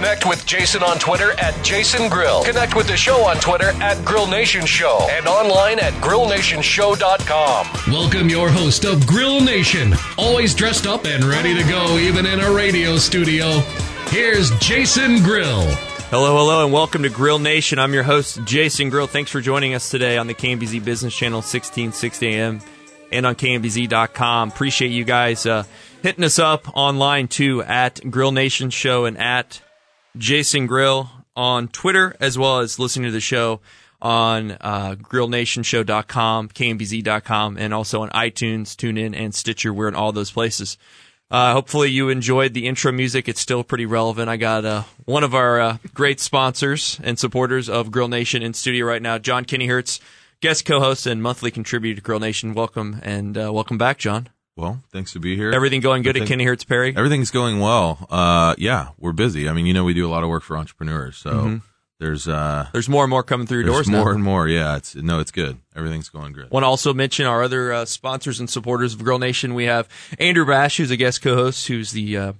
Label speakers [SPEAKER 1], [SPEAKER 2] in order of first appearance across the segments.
[SPEAKER 1] Ooh-wee!
[SPEAKER 2] Connect with Jason on Twitter at Jason Grill. Connect with the show on Twitter at Grill Nation Show and online at grillnationshow.com.
[SPEAKER 3] Welcome your host of Grill Nation, always dressed up and ready to go, even in a radio studio. Here's Jason Grill.
[SPEAKER 4] Hello, hello, and welcome to Grill Nation. I'm your host, Jason Grill. Thanks for joining us today on the KMBZ Business Channel, 1660 AM, and on KMBZ.com. Appreciate you guys uh, hitting us up online too at Grill Nation Show and at Jason Grill on Twitter, as well as listening to the show on uh, grillnationshow.com, kmbz.com, and also on iTunes, TuneIn, and Stitcher. We're in all those places. Uh, hopefully you enjoyed the intro music. It's still pretty relevant. I got uh, one of our uh, great sponsors and supporters of Grill Nation in studio right now, John Kennyhertz, guest co-host and monthly contributor to Grill Nation. Welcome and uh, welcome back, John.
[SPEAKER 5] Well, thanks to be here.
[SPEAKER 4] Everything going good at Kennyhertz Perry?
[SPEAKER 5] Everything's going well. Uh, yeah, we're busy. I mean, you know, we do a lot of work for entrepreneurs, so there's uh,
[SPEAKER 4] There's more and more coming through your
[SPEAKER 5] there's
[SPEAKER 4] Mm-hmm. doors
[SPEAKER 5] more
[SPEAKER 4] now.
[SPEAKER 5] and more. Yeah, it's no, it's good. Everything's going good.
[SPEAKER 4] Want to also mention our other uh, sponsors and supporters of Grill Nation. We have Andrew Bash, who's a guest co-host, who's the uh,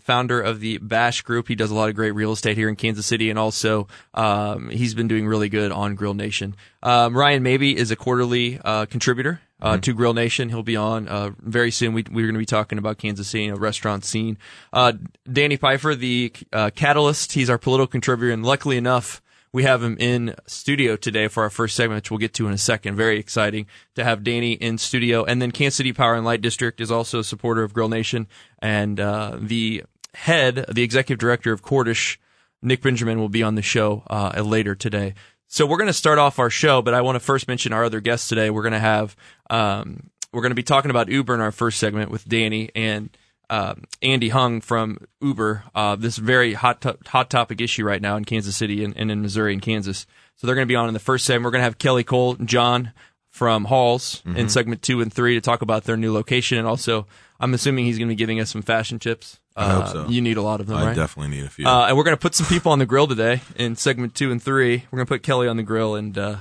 [SPEAKER 4] founder of the Bash Group. He does a lot of great real estate here in Kansas City, and also um, he's been doing really good on Grill Nation. Um, Ryan Maybee is a quarterly uh, contributor. Uh, To Grill Nation, he'll be on uh, very soon. We, we're going to be talking about Kansas City and a restaurant scene. Uh, Danny Pfeiffer, the uh, Catalyst, he's our political contributor, and luckily enough, we have him in studio today for our first segment, which we'll get to in a second. Very exciting to have Danny in studio. And then Kansas City Power and Light District is also a supporter of Grill Nation. And uh, the head, the executive director of Cordish, Nick Benjamin, will be on the show uh, later today. So we're going to start off our show, but I want to first mention our other guests today. We're going to have, um, we're going to be talking about Uber in our first segment with Danny and uh, Andy Hung from Uber. Uh, this very hot to- hot topic issue right now in Kansas City and, and in Missouri and Kansas. So they're going to be on in the first segment. We're going to have Kelly Cole, and John from Halls in segment two and three to talk about their new location, and also I'm assuming he's going to be giving us some fashion tips.
[SPEAKER 5] I hope
[SPEAKER 4] Uh,
[SPEAKER 5] so.
[SPEAKER 4] You need a lot of them,
[SPEAKER 5] I
[SPEAKER 4] right?
[SPEAKER 5] definitely need a few.
[SPEAKER 4] Uh, and we're going to put some people on the grill today in segment two and three. We're going to put Kelly on the grill and uh,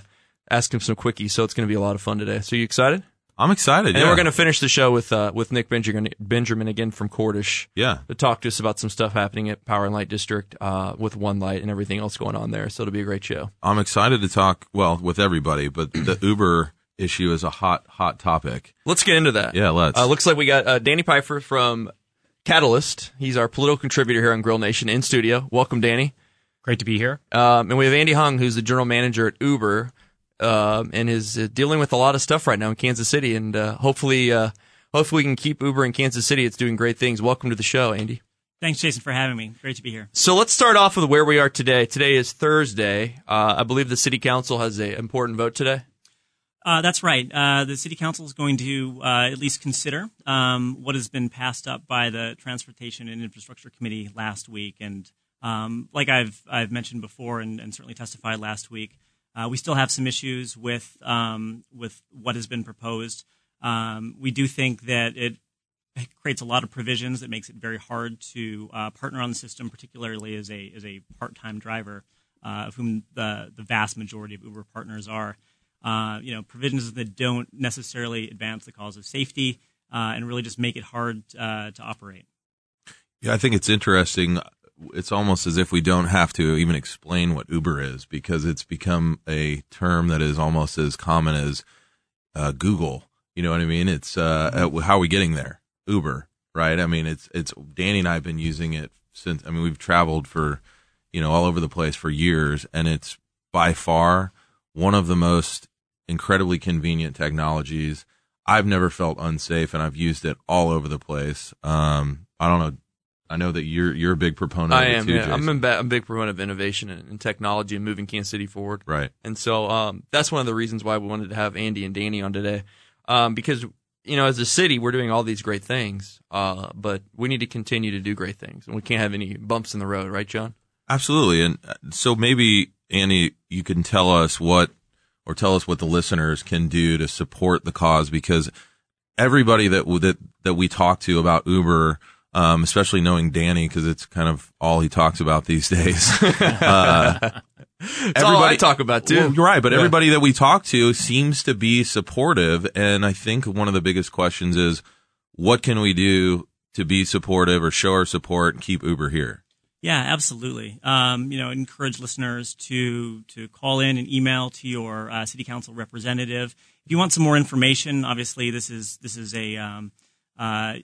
[SPEAKER 4] ask him some quickies. So it's going to be a lot of fun today. So you excited?
[SPEAKER 5] I'm excited.
[SPEAKER 4] And
[SPEAKER 5] yeah.
[SPEAKER 4] then we're going to finish the show with uh, with Nick Benjamin, Benjamin again from Cordish
[SPEAKER 5] yeah.
[SPEAKER 4] to talk to us about some stuff happening at Power and Light District uh, with One Light and everything else going on there. So it'll be a great show.
[SPEAKER 5] I'm excited to talk. Well, with everybody, but the Uber issue is a hot, hot topic.
[SPEAKER 4] Let's get into that.
[SPEAKER 5] Yeah, let's.
[SPEAKER 4] Uh, looks like we got uh, Danny Pfeiffer from Catalyst. He's our political contributor here on Grill Nation in studio. Welcome, Danny.
[SPEAKER 6] Great to be here.
[SPEAKER 4] Um, and we have Andy Hung, who's the general manager at Uber, um, and is uh, dealing with a lot of stuff right now in Kansas City. And uh, hopefully, uh, hopefully, we can keep Uber in Kansas City. It's doing great things. Welcome to the show, Andy.
[SPEAKER 6] Thanks, Jason, for having me. Great to be here.
[SPEAKER 4] So let's start off with where we are today. Today is Thursday. Uh, I believe the city council has an important vote today.
[SPEAKER 6] Uh, that's right. Uh, the city council is going to uh, at least consider um, what has been passed up by the Transportation and Infrastructure Committee last week. And um, like I've I've mentioned before, and, and certainly testified last week, uh, we still have some issues with um, with what has been proposed. Um, we do think that it creates a lot of provisions that makes it very hard to uh, partner on the system, particularly as a as a part time driver, uh, of whom the the vast majority of Uber partners are. Uh, you know, provisions that don't necessarily advance the cause of safety uh, and really just make it hard uh, to operate.
[SPEAKER 5] Yeah, I think it's interesting. It's almost as if we don't have to even explain what Uber is because it's become a term that is almost as common as uh, Google. You know what I mean? It's uh, uh, how are we getting there? Uber, right? I mean, it's it's Danny and I have been using it since. I mean, we've traveled for you know all over the place for years, and it's by far one of the most incredibly convenient technologies. I've never felt unsafe, and I've used it all over the place. Um, I don't know. I know that you're you're a big proponent.
[SPEAKER 4] I
[SPEAKER 5] of
[SPEAKER 4] am.
[SPEAKER 5] Too,
[SPEAKER 4] yeah. I'm. I'm a big proponent of innovation and, and technology and moving Kansas City forward.
[SPEAKER 5] right.
[SPEAKER 4] And so um, that's one of the reasons why we wanted to have Andy and Danny on today, um, because you know, as a city, we're doing all these great things, uh, but we need to continue to do great things, and we can't have any bumps in the road, right, John?
[SPEAKER 5] Absolutely. And uh, so maybe Andy, you can tell us what, or tell us what the listeners can do to support the cause because everybody that that that we talk to about Uber, um, especially knowing Danny because it's kind of all he talks about these days. uh,
[SPEAKER 4] I talk about too.
[SPEAKER 5] well, you're right, but
[SPEAKER 4] Yeah.
[SPEAKER 5] everybody that we talk to seems to be supportive, and I think one of the biggest questions is, what can we do to be supportive or show our support and keep Uber here?
[SPEAKER 6] Yeah, absolutely. Um, you know, encourage listeners to to call in and email to your uh, city council representative if you want some more information. Obviously, this is this is a um, uh,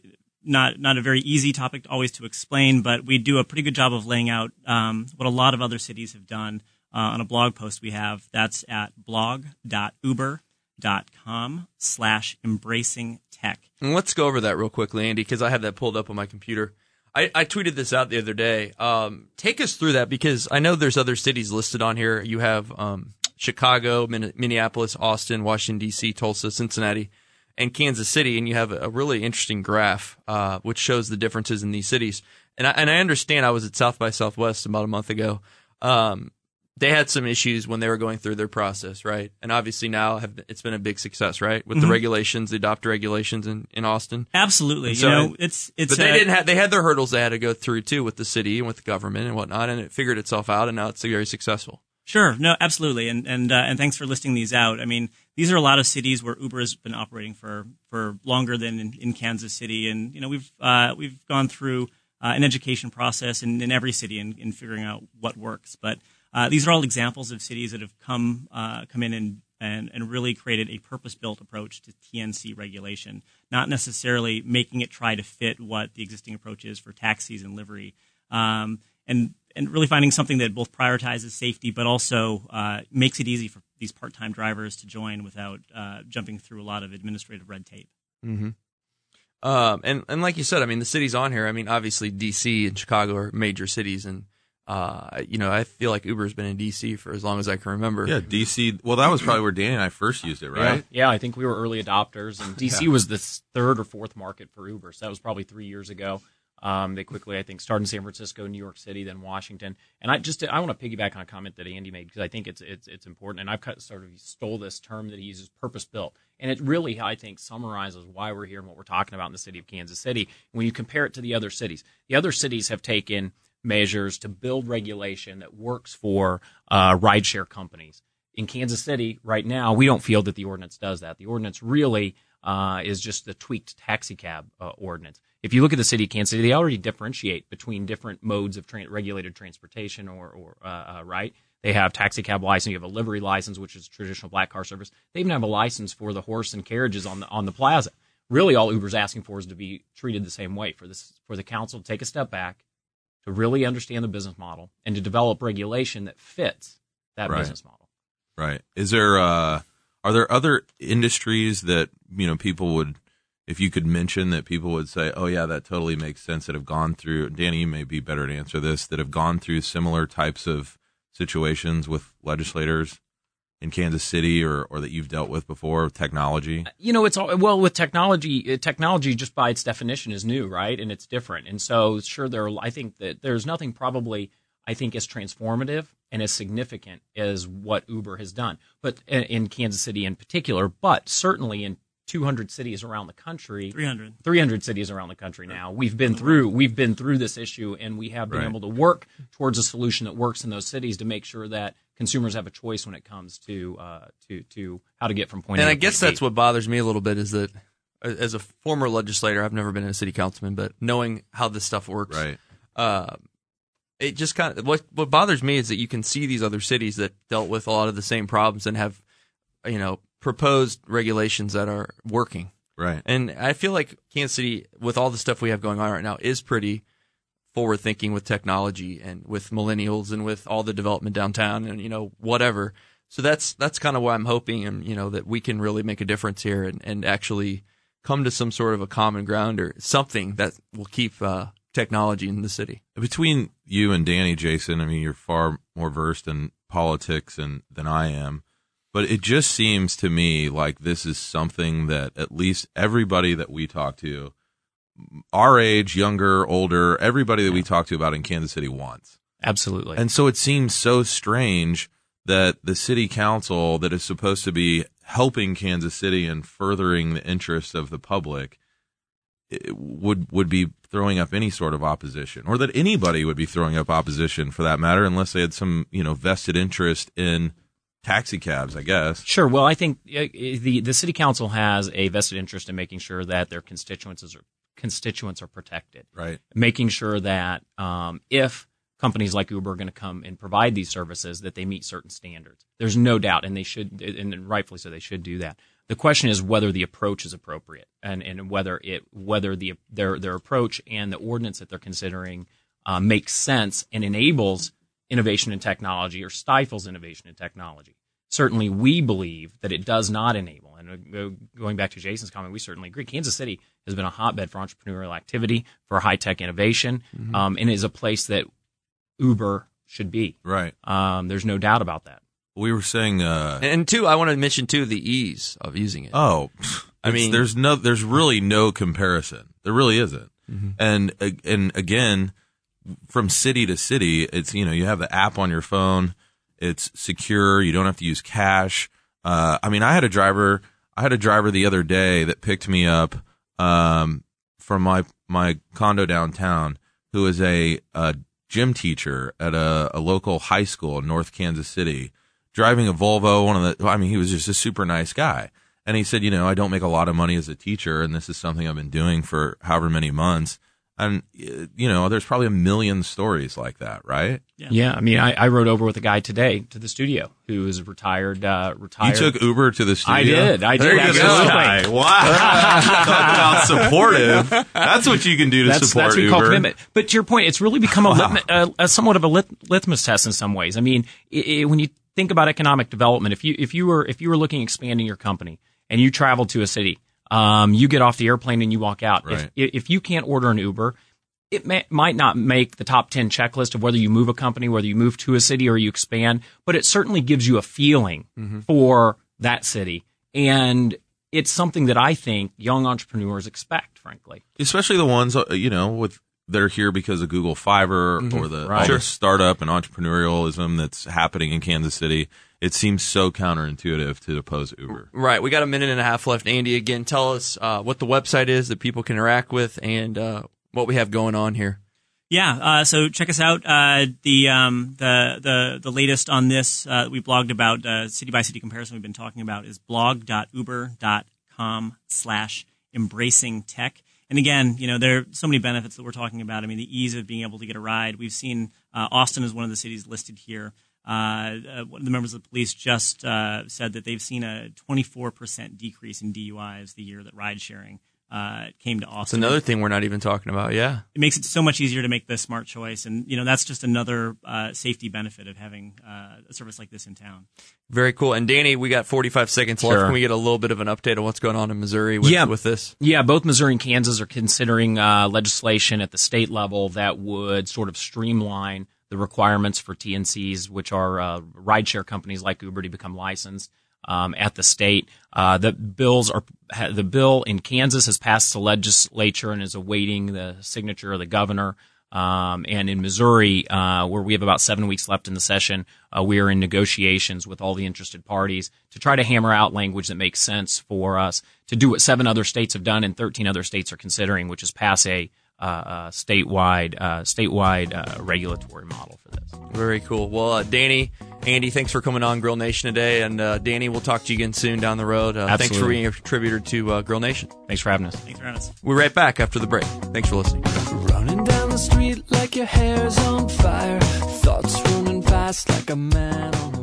[SPEAKER 6] not not a very easy topic always to explain, but we do a pretty good job of laying out um, what a lot of other cities have done uh, on a blog post we have. That's at blog.uber.com slash embracing tech.
[SPEAKER 4] Let's go over that real quickly, Andy, because I have that pulled up on my computer. I, I tweeted this out the other day. Um, take us through that because I know there's other cities listed on here. You have um, Chicago, Min- Minneapolis, Austin, Washington D.C., Tulsa, Cincinnati, and Kansas City, and you have a really interesting graph uh, which shows the differences in these cities. And I, and I understand I was at South by Southwest about a month ago. Um, they had some issues when they were going through their process, right? And obviously now have, it's been a big success, right? With the regulations, the adopt regulations in, in Austin.
[SPEAKER 6] Absolutely.
[SPEAKER 4] So-
[SPEAKER 6] you know, it's it's
[SPEAKER 4] But they
[SPEAKER 6] uh,
[SPEAKER 4] didn't have, they had their hurdles they had to go through too with the city and with the government and whatnot, and it figured itself out, and now it's very successful.
[SPEAKER 6] Sure. No, absolutely. And and uh, and thanks for listing these out. I mean, these are a lot of cities where Uber has been operating for for longer than in, in Kansas City, and you know we've uh, we've gone through uh, an education process in, in every city in, in figuring out what works. But uh, these are all examples of cities that have come uh, come in and, and and really created a purpose built approach to TNC regulation, not necessarily making it try to fit what the existing approach is for taxis and livery. Um, and and really finding something that both prioritizes safety but also uh, makes it easy for these part-time drivers to join without uh, jumping through a lot of administrative red tape.
[SPEAKER 4] Um, and and like you said, I mean the cities on here. I mean obviously DC and Chicago are major cities, and uh, you know I feel like Uber's been in DC for as long as I can remember.
[SPEAKER 5] Yeah, DC. Well, that was probably where Danny and I first used it, right?
[SPEAKER 7] Yeah, yeah, I think we were early adopters, and DC was the third or fourth market for Uber. So that was probably three years ago. Um, they quickly, I think, started in San Francisco, New York City, then Washington. And I just, I want to piggyback on a comment that Andy made because I think it's it's it's important. And I've cut, sort of stole this term that he uses, purpose built, and it really, I think, summarizes why we're here and what we're talking about in the city of Kansas City. When you compare it to the other cities, the other cities have taken measures to build regulation that works for uh, rideshare companies in Kansas City right now, we don't feel that the ordinance does that. The ordinance really uh, is just the tweaked taxi cab uh, ordinance. If you look at the city of Kansas City, they already differentiate between different modes of tra- regulated transportation, or, or uh, uh, right. They have taxi cab license. You have a livery license, which is traditional black car service. They even have a license for the horse and carriages on the on the plaza. Really, all Uber's asking for is to be treated the same way. For this, for the council to take a step back, to really understand the business model, and to develop regulation that fits that
[SPEAKER 5] Right.
[SPEAKER 7] business model.
[SPEAKER 5] Right. Is there uh are there other industries that, you know, people would if you could mention that people would say, "Oh yeah, that totally makes sense." That have gone through. Danny, you may be better to answer this. That have gone through similar types of situations with legislators in Kansas City, or or that you've dealt with before. with Technology.
[SPEAKER 7] you know it's all well with technology uh, technology just by its definition is new right and it's different and so sure there are, i think that there's nothing probably i think as transformative and as significant as what uber has done but uh, in kansas city in particular but certainly in 200 cities around the country
[SPEAKER 6] 300.
[SPEAKER 7] 300 cities around the country now. We've been through we've been through this issue and we have been
[SPEAKER 5] Right.
[SPEAKER 7] able to work towards a solution that works in those cities to make sure that consumers have a choice when it comes to uh, to to how to get from point A
[SPEAKER 4] and
[SPEAKER 7] to
[SPEAKER 4] I guess
[SPEAKER 7] point
[SPEAKER 4] that's
[SPEAKER 7] B.
[SPEAKER 4] what bothers me a little bit is that uh, as a former legislator, I've never been a city councilman, but knowing how this stuff works,
[SPEAKER 5] Right.
[SPEAKER 4] uh, it just kind of what what bothers me is that you can see these other cities that dealt with a lot of the same problems and have you know proposed regulations that are working.
[SPEAKER 5] Right.
[SPEAKER 4] And I feel like Kansas City, with all the stuff we have going on right now, is pretty forward thinking with technology and with millennials and with all the development downtown and you know whatever. So that's that's kind of why I'm hoping and you know that we can really make a difference here and, and actually come to some sort of a common ground or something that will keep uh, technology in the city.
[SPEAKER 5] Between you and Danny, Jason, I mean, you're far more versed in politics and than I am. But it just seems to me like this is something that at least everybody that we talk to, our age, younger, older, everybody that we talk to about in Kansas City wants.
[SPEAKER 7] Absolutely.
[SPEAKER 5] And so it seems so strange that the city council that is supposed to be helping Kansas City and furthering the interests of the public would would be throwing up any sort of opposition or that anybody would be throwing up opposition for that matter unless they had some, you know, vested interest in taxi cabs, I guess.
[SPEAKER 7] Sure. Well, I think uh, the the city council has a vested interest in making sure that their constituents are constituents are protected.
[SPEAKER 5] Right.
[SPEAKER 7] Making sure that um, if companies like Uber are going to come and provide these services, that they meet certain standards. There's no doubt, and they should, and rightfully so, they should do that. The question is whether the approach is appropriate, and, and whether it whether the their their approach and the ordinance that they're considering uh, makes sense and enables innovation in technology or stifles innovation in technology. Certainly, we believe that it does not enable. And uh, going back to Jason's comment, we certainly agree. Kansas City has been a hotbed for entrepreneurial activity, for high tech innovation,
[SPEAKER 5] Mm-hmm.
[SPEAKER 7] um, and is a place that Uber should be.
[SPEAKER 5] Right.
[SPEAKER 7] Um, there's no doubt about that.
[SPEAKER 5] We were saying uh
[SPEAKER 4] And two, I want to mention too the ease of using it.
[SPEAKER 5] Oh,
[SPEAKER 4] I
[SPEAKER 5] I
[SPEAKER 4] mean-
[SPEAKER 5] mean, there's no, there's really no comparison. There really isn't.
[SPEAKER 4] Mm-hmm.
[SPEAKER 5] And uh, and again, from city to city, it's you know you have the app on your phone. It's secure. You don't have to use cash. Uh, I mean, I had a driver. I had a driver the other day that picked me up um, from my my condo downtown, who is a, a gym teacher at a, a local high school in North Kansas City, driving a Volvo. One of the, I mean, he was just a super nice guy. And he said, you know, I don't make a lot of money as a teacher, and this is something I've been doing for however many months. And uh, you know, there's probably a million stories like that, right?
[SPEAKER 7] Yeah, I mean, I, I rode over with a guy today to the studio who is retired. Uh, retired You
[SPEAKER 5] took Uber to the studio.
[SPEAKER 7] I did. I
[SPEAKER 5] There
[SPEAKER 7] did.
[SPEAKER 5] you go.
[SPEAKER 7] Absolutely.
[SPEAKER 5] Wow. Talk about supportive. That's what you can do to
[SPEAKER 7] that's,
[SPEAKER 5] support
[SPEAKER 7] that's what we
[SPEAKER 5] Uber.
[SPEAKER 7] call commitment. But to your point, it's really become a, litmus, uh, a somewhat of a lit, litmus test in some ways. I mean, i i when you think about economic development, if you if you were if you were looking expanding your company and you travel to a city, um, you get off the airplane and you walk out.
[SPEAKER 5] Right.
[SPEAKER 7] If if you can't order an Uber. It may, might not make the top 10 checklist of whether you move a company, whether you move to a city or you expand, but it certainly gives you a feeling for that city. And it's something that I think young entrepreneurs expect, frankly.
[SPEAKER 5] especially the ones uh, you know with they're here because of Google Fiber or the,
[SPEAKER 7] Right.
[SPEAKER 5] The startup and entrepreneurialism that's happening in Kansas City. It seems so counterintuitive to oppose Uber.
[SPEAKER 4] Right. We got a minute and a half left. Andy, again, tell us uh, what the website is that people can interact with and uh, what we have going on here.
[SPEAKER 6] Yeah, uh, so check us out. Uh, the um, the the the latest on this uh, we blogged about uh, city by city comparison. We've been talking about is blog.uber.com slash embracing tech. And again, you know there are so many benefits that we're talking about. I mean, the ease of being able to get a ride. We've seen uh, Austin is one of the cities listed here. Uh, uh, one of the members of the police just uh, said that they've seen a 24% decrease in DUIs the year that ride sharing uh, came to Austin.
[SPEAKER 4] It's another thing we're not even talking about. Yeah.
[SPEAKER 6] it makes it so much easier to make the smart choice and you know that's just another uh, safety benefit of having uh, a service like this in town
[SPEAKER 4] Very cool. And Danny, we got 45 seconds left. Can we get a little bit of an update on what's going on in Missouri with,
[SPEAKER 7] Yeah.
[SPEAKER 4] with this?
[SPEAKER 7] Yeah, both Missouri and Kansas are considering uh, legislation at the state level that would sort of streamline the requirements for TNCs, which are uh, rideshare companies like Uber, to become licensed um, at the state. Uh, the bills are the bill in Kansas has passed the legislature and is awaiting the signature of the governor. Um, and in Missouri, uh, where we have about seven weeks left in the session, uh, we are in negotiations with all the interested parties to try to hammer out language that makes sense for us to do what seven other states have done and 13 other states are considering, which is pass a statewide uh, statewide uh, regulatory model for this.
[SPEAKER 4] Very cool. Well, uh, Danny, Andy, thanks for coming on Grill Nation today. And uh, Danny, we'll talk to you again soon down the road. Uh, thanks for being a contributor to uh, Grill Nation.
[SPEAKER 7] Thanks for having us.
[SPEAKER 6] thanks for having us
[SPEAKER 4] We're right back after the break. Thanks for listening.
[SPEAKER 8] Running down the street like your hair's on fire. Thoughts running fast like a man on a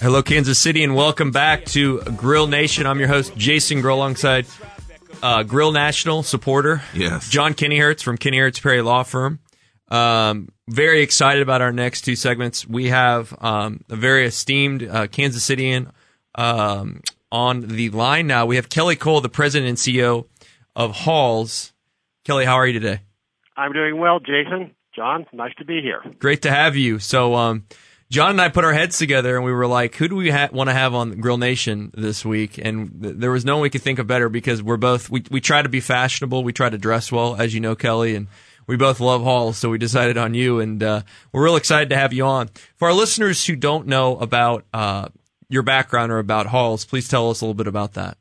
[SPEAKER 4] Hello, Kansas City, and welcome back to Grill Nation. I'm your host, Jason Grill, alongside uh, Grill National supporter,
[SPEAKER 5] Yes.
[SPEAKER 4] John Kennyhertz from Kennyhertz Perry Law Firm. Um, very excited about our next two segments. We have um, a very esteemed uh, Kansas Cityan um, on the line now. We have Kelly Cole, the president and CEO of Halls. Kelly, how are you today?
[SPEAKER 9] I'm doing well, Jason. John, nice to be here.
[SPEAKER 4] Great to have you. So, um, John and I put our heads together and we were like, who do we ha- want to have on Grill Nation this week? And th- there was no one we could think of better because we're both, we, we try to be fashionable. We try to dress well, as you know, Kelly, and we both love halls. So we decided on you and, uh, we're real excited to have you on. For our listeners who don't know about, uh, your background or about halls, please tell us a little bit about that.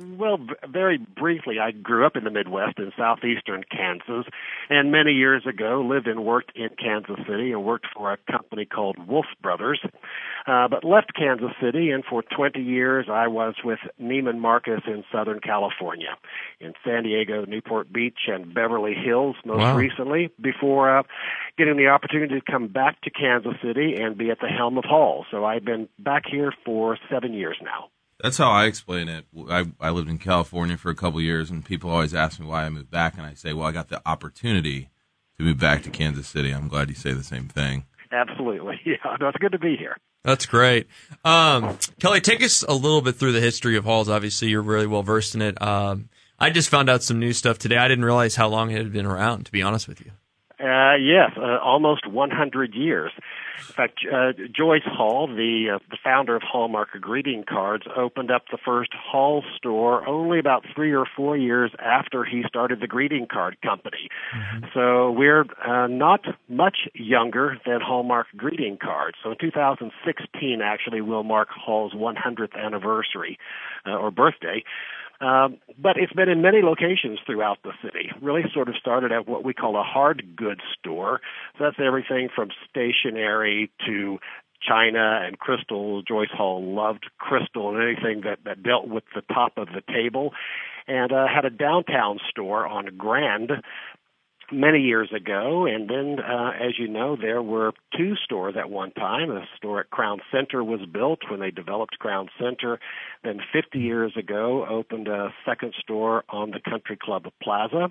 [SPEAKER 9] Well, very briefly, I grew up in the Midwest in southeastern Kansas, and many years ago lived and worked in Kansas City and worked for a company called Woolf Brothers, uh, but left Kansas City, and for 20 years I was with Neiman Marcus in Southern California, in San Diego, Newport Beach, and Beverly Hills most
[SPEAKER 4] Wow.
[SPEAKER 9] recently, before uh, getting the opportunity to come back to Kansas City and be at the helm of Hall. So I've been back here for seven years now.
[SPEAKER 5] That's how I explain it. I, I lived in California for a couple years, and people always ask me why I moved back, and I say, well, I got the opportunity to move back to Kansas City. I'm glad you say the same thing.
[SPEAKER 9] Absolutely. Yeah, no, it's good to be here.
[SPEAKER 4] That's great. Um, Kelly, take us a little bit through the history of halls. Obviously, you're really well versed in it. Um, I just found out some new stuff today. I didn't realize how long it had been around, to be honest with you.
[SPEAKER 9] Uh, yes, uh, almost 100 years. In fact, uh, Joyce Hall, the uh, the founder of Hallmark greeting cards, opened up the first Hall store only about three or four years after he started the greeting card company. So we're uh, not much younger than Hallmark greeting cards. So in 2016, actually, we'll mark Hall's 100th anniversary uh, or birthday. Um, but it's been in many locations throughout the city. Really sort of started at what we call a hard goods store. So that's everything from stationery to china and crystal. Joyce Hall loved crystal and anything that, that dealt with the top of the table. And uh, had a downtown store on Grand many years ago. And then, uh, as you know, there were two stores at one time. A store at Crown Center was built when they developed Crown Center. Then, 50 years ago, opened a second store on the Country Club Plaza.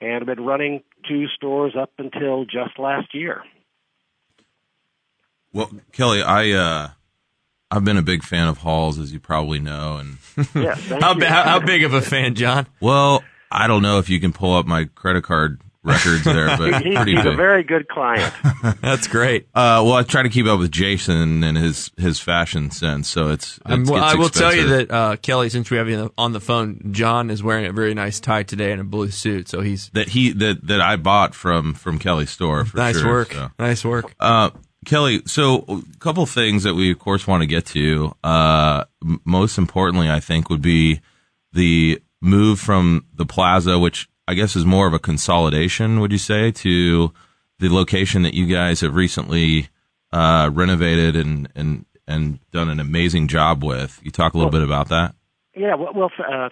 [SPEAKER 9] And have been running two stores up until just last year.
[SPEAKER 5] Well, Kelly, I uh, I've been a big fan of Halls, as you probably know, and
[SPEAKER 9] Yes, thank
[SPEAKER 4] How, how, how big of a fan, John?
[SPEAKER 5] well, I don't know if you can pull up my credit card records there, but
[SPEAKER 9] He-
[SPEAKER 5] pretty
[SPEAKER 9] he's a very good client.
[SPEAKER 4] That's great.
[SPEAKER 5] Uh, well, I try to keep up with Jason and his his fashion sense, so it's.
[SPEAKER 4] Um,
[SPEAKER 5] it's
[SPEAKER 4] well,
[SPEAKER 5] gets
[SPEAKER 4] I will tell you that uh, Kelly, since we have you on the phone, John is wearing a very nice tie today and a blue suit, so he's
[SPEAKER 5] that he that that I bought from from Kelly's store. For
[SPEAKER 4] nice
[SPEAKER 5] sure,
[SPEAKER 4] work.
[SPEAKER 5] so.
[SPEAKER 4] Nice work.
[SPEAKER 5] Uh, Kelly, so a couple of things that we of course want to get to. Uh, m- most importantly, I think would be the move from the plaza, which I guess is more of a consolidation. Would you say to the location that you guys have recently uh, renovated and and and done an amazing job with? You talk a little bit about that.
[SPEAKER 9] Yeah, well, well uh,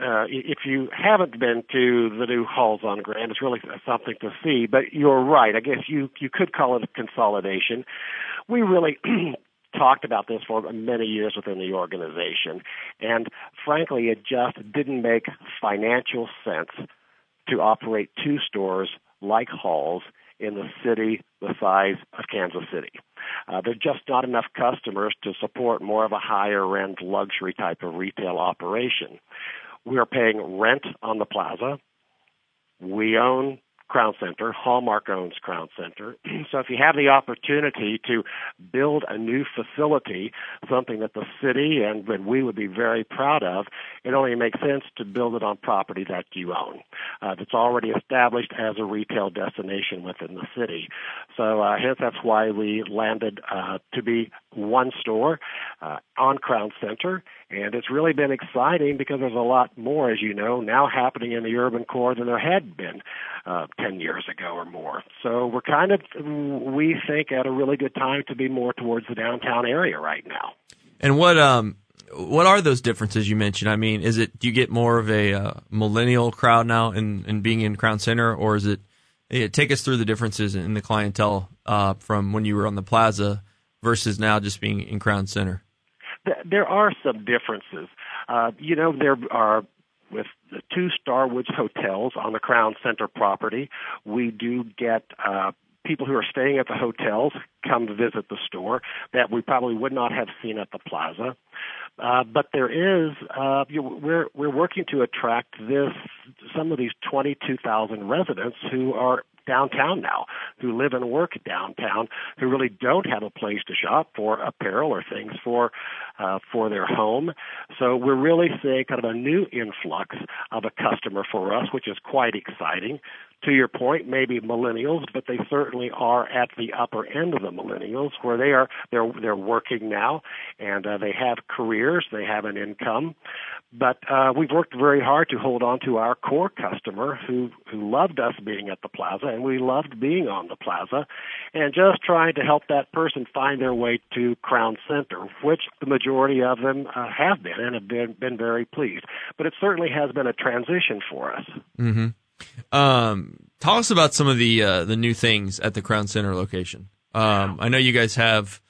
[SPEAKER 9] uh, if you haven't been to the new halls on Grand, it's really something to see. But you're right. I guess you you could call it a consolidation. We really talked about this for many years within the organization, and frankly, it just didn't make financial sense to operate two stores like Halls in the city the size of Kansas City. Uh, there's just not enough customers to support more of a higher end luxury type of retail operation. We are paying rent on the plaza. We own Crown Center. Hallmark owns Crown Center. so if you have the opportunity to build a new facility, something that the city and that we would be very proud of, it only makes sense to build it on property that you own, uh, that's already established as a retail destination within the city. So uh, hence that's why we landed uh, to be one store uh, on Crown Center, and it's really been exciting because there's a lot more, as you know, now happening in the urban core than there had been uh, 10 years ago or more. So we're kind of, we think, at a really good time to be more towards the downtown area right now.
[SPEAKER 4] And what um what are those differences you mentioned? I mean, is it do you get more of a uh, millennial crowd now in, in being in Crown Center, or is it? Take us through the differences in the clientele uh, from when you were on the Plaza versus now just being in Crown Center.
[SPEAKER 9] Th- There are some differences. Uh, you know, there are with the two Starwoods hotels on the Crown Center property, we do get uh, people who are staying at the hotels come to visit the store that we probably would not have seen at the plaza. Uh, but there is uh, you, we're we're working to attract this some of these 22,000 residents who are downtown now, who live and work downtown, who really don't have a place to shop for apparel or things for uh, for their home. So we're really seeing kind of a new influx of a customer for us, which is quite exciting to your point, maybe millennials, but they certainly are at the upper end of the millennials, where they are they're they're working now, and uh, they have careers, they have an income, but uh, we've worked very hard to hold on to our core customer who who loved us being at the plaza, and we loved being on the plaza, and just trying to help that person find their way to Crown Center, which the majority of them uh, have been and have been been very pleased. But it certainly has been a transition for us.
[SPEAKER 4] Mm-hmm. Um, tell us about some of the uh, the new things at the Crown Center location. Um, I know you guys have,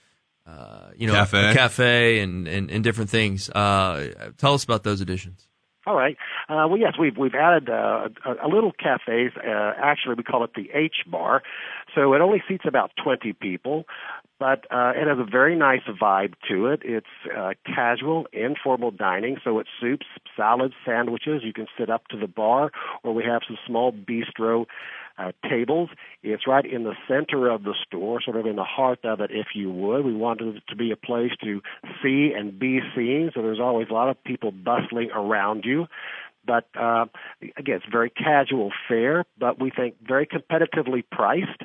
[SPEAKER 4] uh, you know,
[SPEAKER 5] Cafe.
[SPEAKER 4] A cafe and, and, and different things. Uh, tell us about those additions.
[SPEAKER 9] All right. Uh, well, yes, we've we've added uh, a, a little cafe. Uh, actually, we call it the H Bar. So it only seats about 20 people, but uh, it has a very nice vibe to it. It's uh, casual, informal dining. So it's soups, salads, sandwiches. You can sit up to the bar, or we have some small bistro uh, tables. It's right in the center of the store, sort of in the heart of it, if you would. We wanted it to be a place to see and be seen, so there's always a lot of people bustling around you. But uh, again, it's very casual fare, but we think very competitively priced.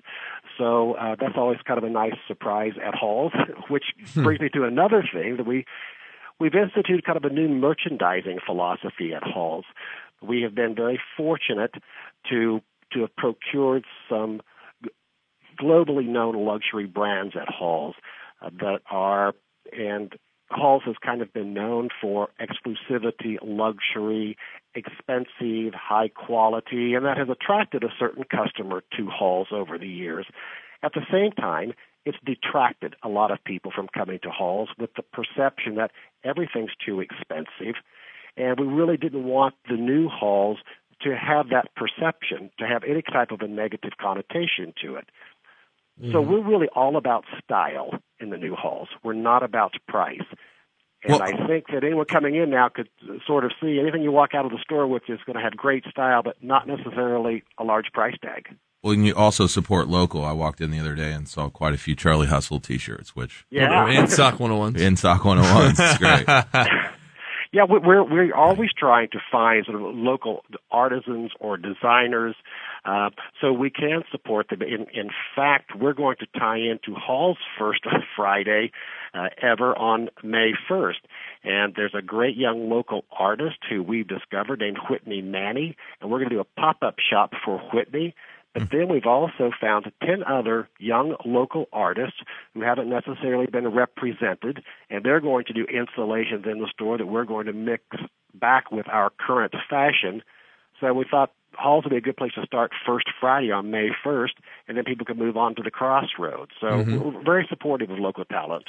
[SPEAKER 9] So uh, that's always kind of a nice surprise at Halls, which brings me to another thing that we we've instituted kind of a new merchandising philosophy at Halls. We have been very fortunate to to have procured some globally known luxury brands at Halls uh, that are and Halls has kind of been known for exclusivity, luxury, expensive, high quality, and that has attracted a certain customer to Halls over the years. At the same time, it's detracted a lot of people from coming to Halls with the perception that everything's too expensive. And we really didn't want the new Halls to have that perception, to have any type of a negative connotation to it. So mm-hmm. we're really all about style in the new halls. We're not about price. And
[SPEAKER 5] Well-
[SPEAKER 9] I think that anyone coming in now could sort of see anything you walk out of the store with is going to have great style, but not necessarily a large price tag.
[SPEAKER 5] Well, and you also support local. I walked in the other day and saw quite a few Charlie Hustle T-shirts, which
[SPEAKER 9] Yeah.
[SPEAKER 4] And Sock 101s.
[SPEAKER 5] in Sock 101s. It's great.
[SPEAKER 9] Yeah, we- we're we're always trying to find sort of local artisans or designers, uh, so we can support them. In in fact, we're going to tie into Hall's first Friday uh, ever on May first, and there's a great young local artist who we've discovered named Whitney Manney, and we're going to do a pop up shop for Whitney. But then we've also found 10 other young local artists who haven't necessarily been represented, and they're going to do installations in the store that we're going to mix back with our current fashion. So we thought Halls would be a good place to start first Friday on May 1st, and then people can move on to the crossroads. So we're very supportive of local talent.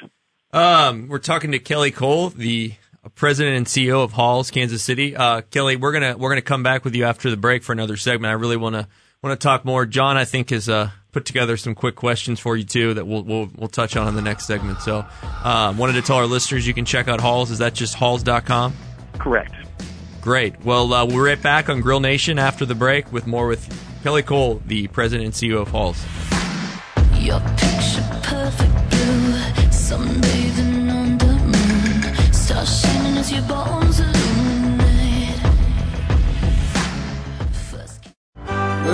[SPEAKER 4] Um, we're talking to Kelly Cole, the president and CEO of Halls, Kansas City. Uh, Kelly, we're gonna we're gonna come back with you after the break for another segment. I really want to want to talk more. John, I think, has uh, put together some quick questions for you too that we'll we'll, we'll touch on in the next segment. So, um, wanted to tell our listeners you can check out Halls. Is that just halls.com?
[SPEAKER 9] Correct.
[SPEAKER 4] Great. Well, uh, we'll be right back on Grill Nation after the break with more with Kelly Cole, the president and CEO of Halls.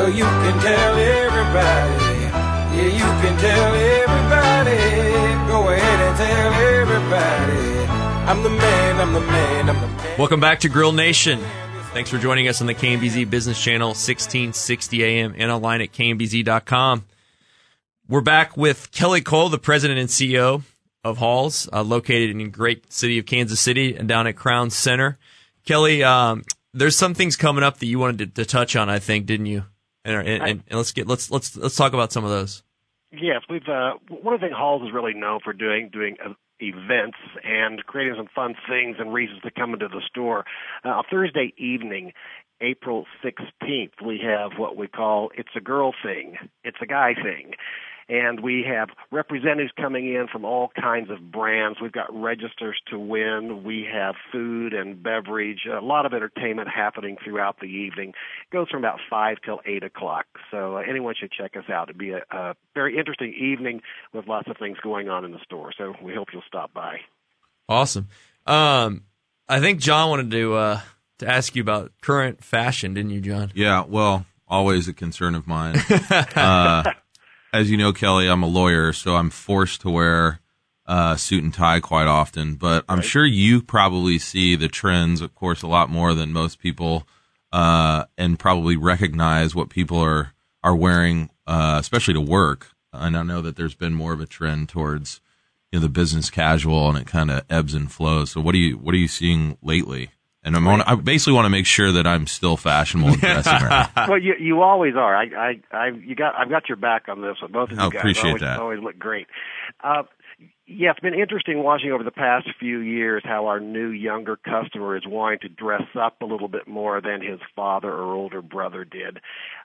[SPEAKER 10] Well, you can tell everybody. Yeah, you can tell everybody. Go ahead and tell everybody. I'm the man, I'm the man, I'm the man.
[SPEAKER 4] Welcome back to Grill Nation. Thanks for joining us on the KMBZ Business Channel, 1660 AM, and online at kmbz.com. We're back with Kelly Cole, the president and CEO of Halls, uh, located in the great city of Kansas City and down at Crown Center. Kelly, um, there's some things coming up that you wanted to, to touch on, I think, didn't you? And, and, and, and let's get let's let's let's talk about some of those.
[SPEAKER 9] Yes, we've uh, one of the things Halls is really known for doing doing uh, events and creating some fun things and reasons to come into the store. Uh, Thursday evening, April 16th, we have what we call "It's a Girl Thing, It's a Guy Thing," and we have representatives coming in from all kinds of brands. We've got registers to win. We have food and beverage, a lot of entertainment happening throughout the evening. It goes from about five till eight o'clock. So uh, anyone should check us out. It'd be a, a very interesting evening with lots of things going on in the store. So we hope you'll stop by.
[SPEAKER 4] Awesome. Um, I think John wanted to uh, to ask you about current fashion, didn't you, John?
[SPEAKER 5] Yeah, well, always a concern of mine. uh, as you know, Kelly, I'm a lawyer, so I'm forced to wear uh, suit and tie quite often. But I'm sure you probably see the trends, of course, a lot more than most people, uh, and probably recognize what people are are wearing, uh, especially to work. And I know that there's been more of a trend towards you know the business casual, and it kind of ebbs and flows. So what are you what are you seeing lately? And I'm on, I basically want to make sure that I'm still fashionable and dressing right.
[SPEAKER 9] well, you you always are. I I I you got I've got your back on this one. Both of you
[SPEAKER 5] I
[SPEAKER 9] guys
[SPEAKER 5] appreciate
[SPEAKER 9] always,
[SPEAKER 5] that.
[SPEAKER 9] always look great. Uh, yeah, it's been interesting watching over the past few years how our new younger customer is wanting to dress up a little bit more than his father or older brother did.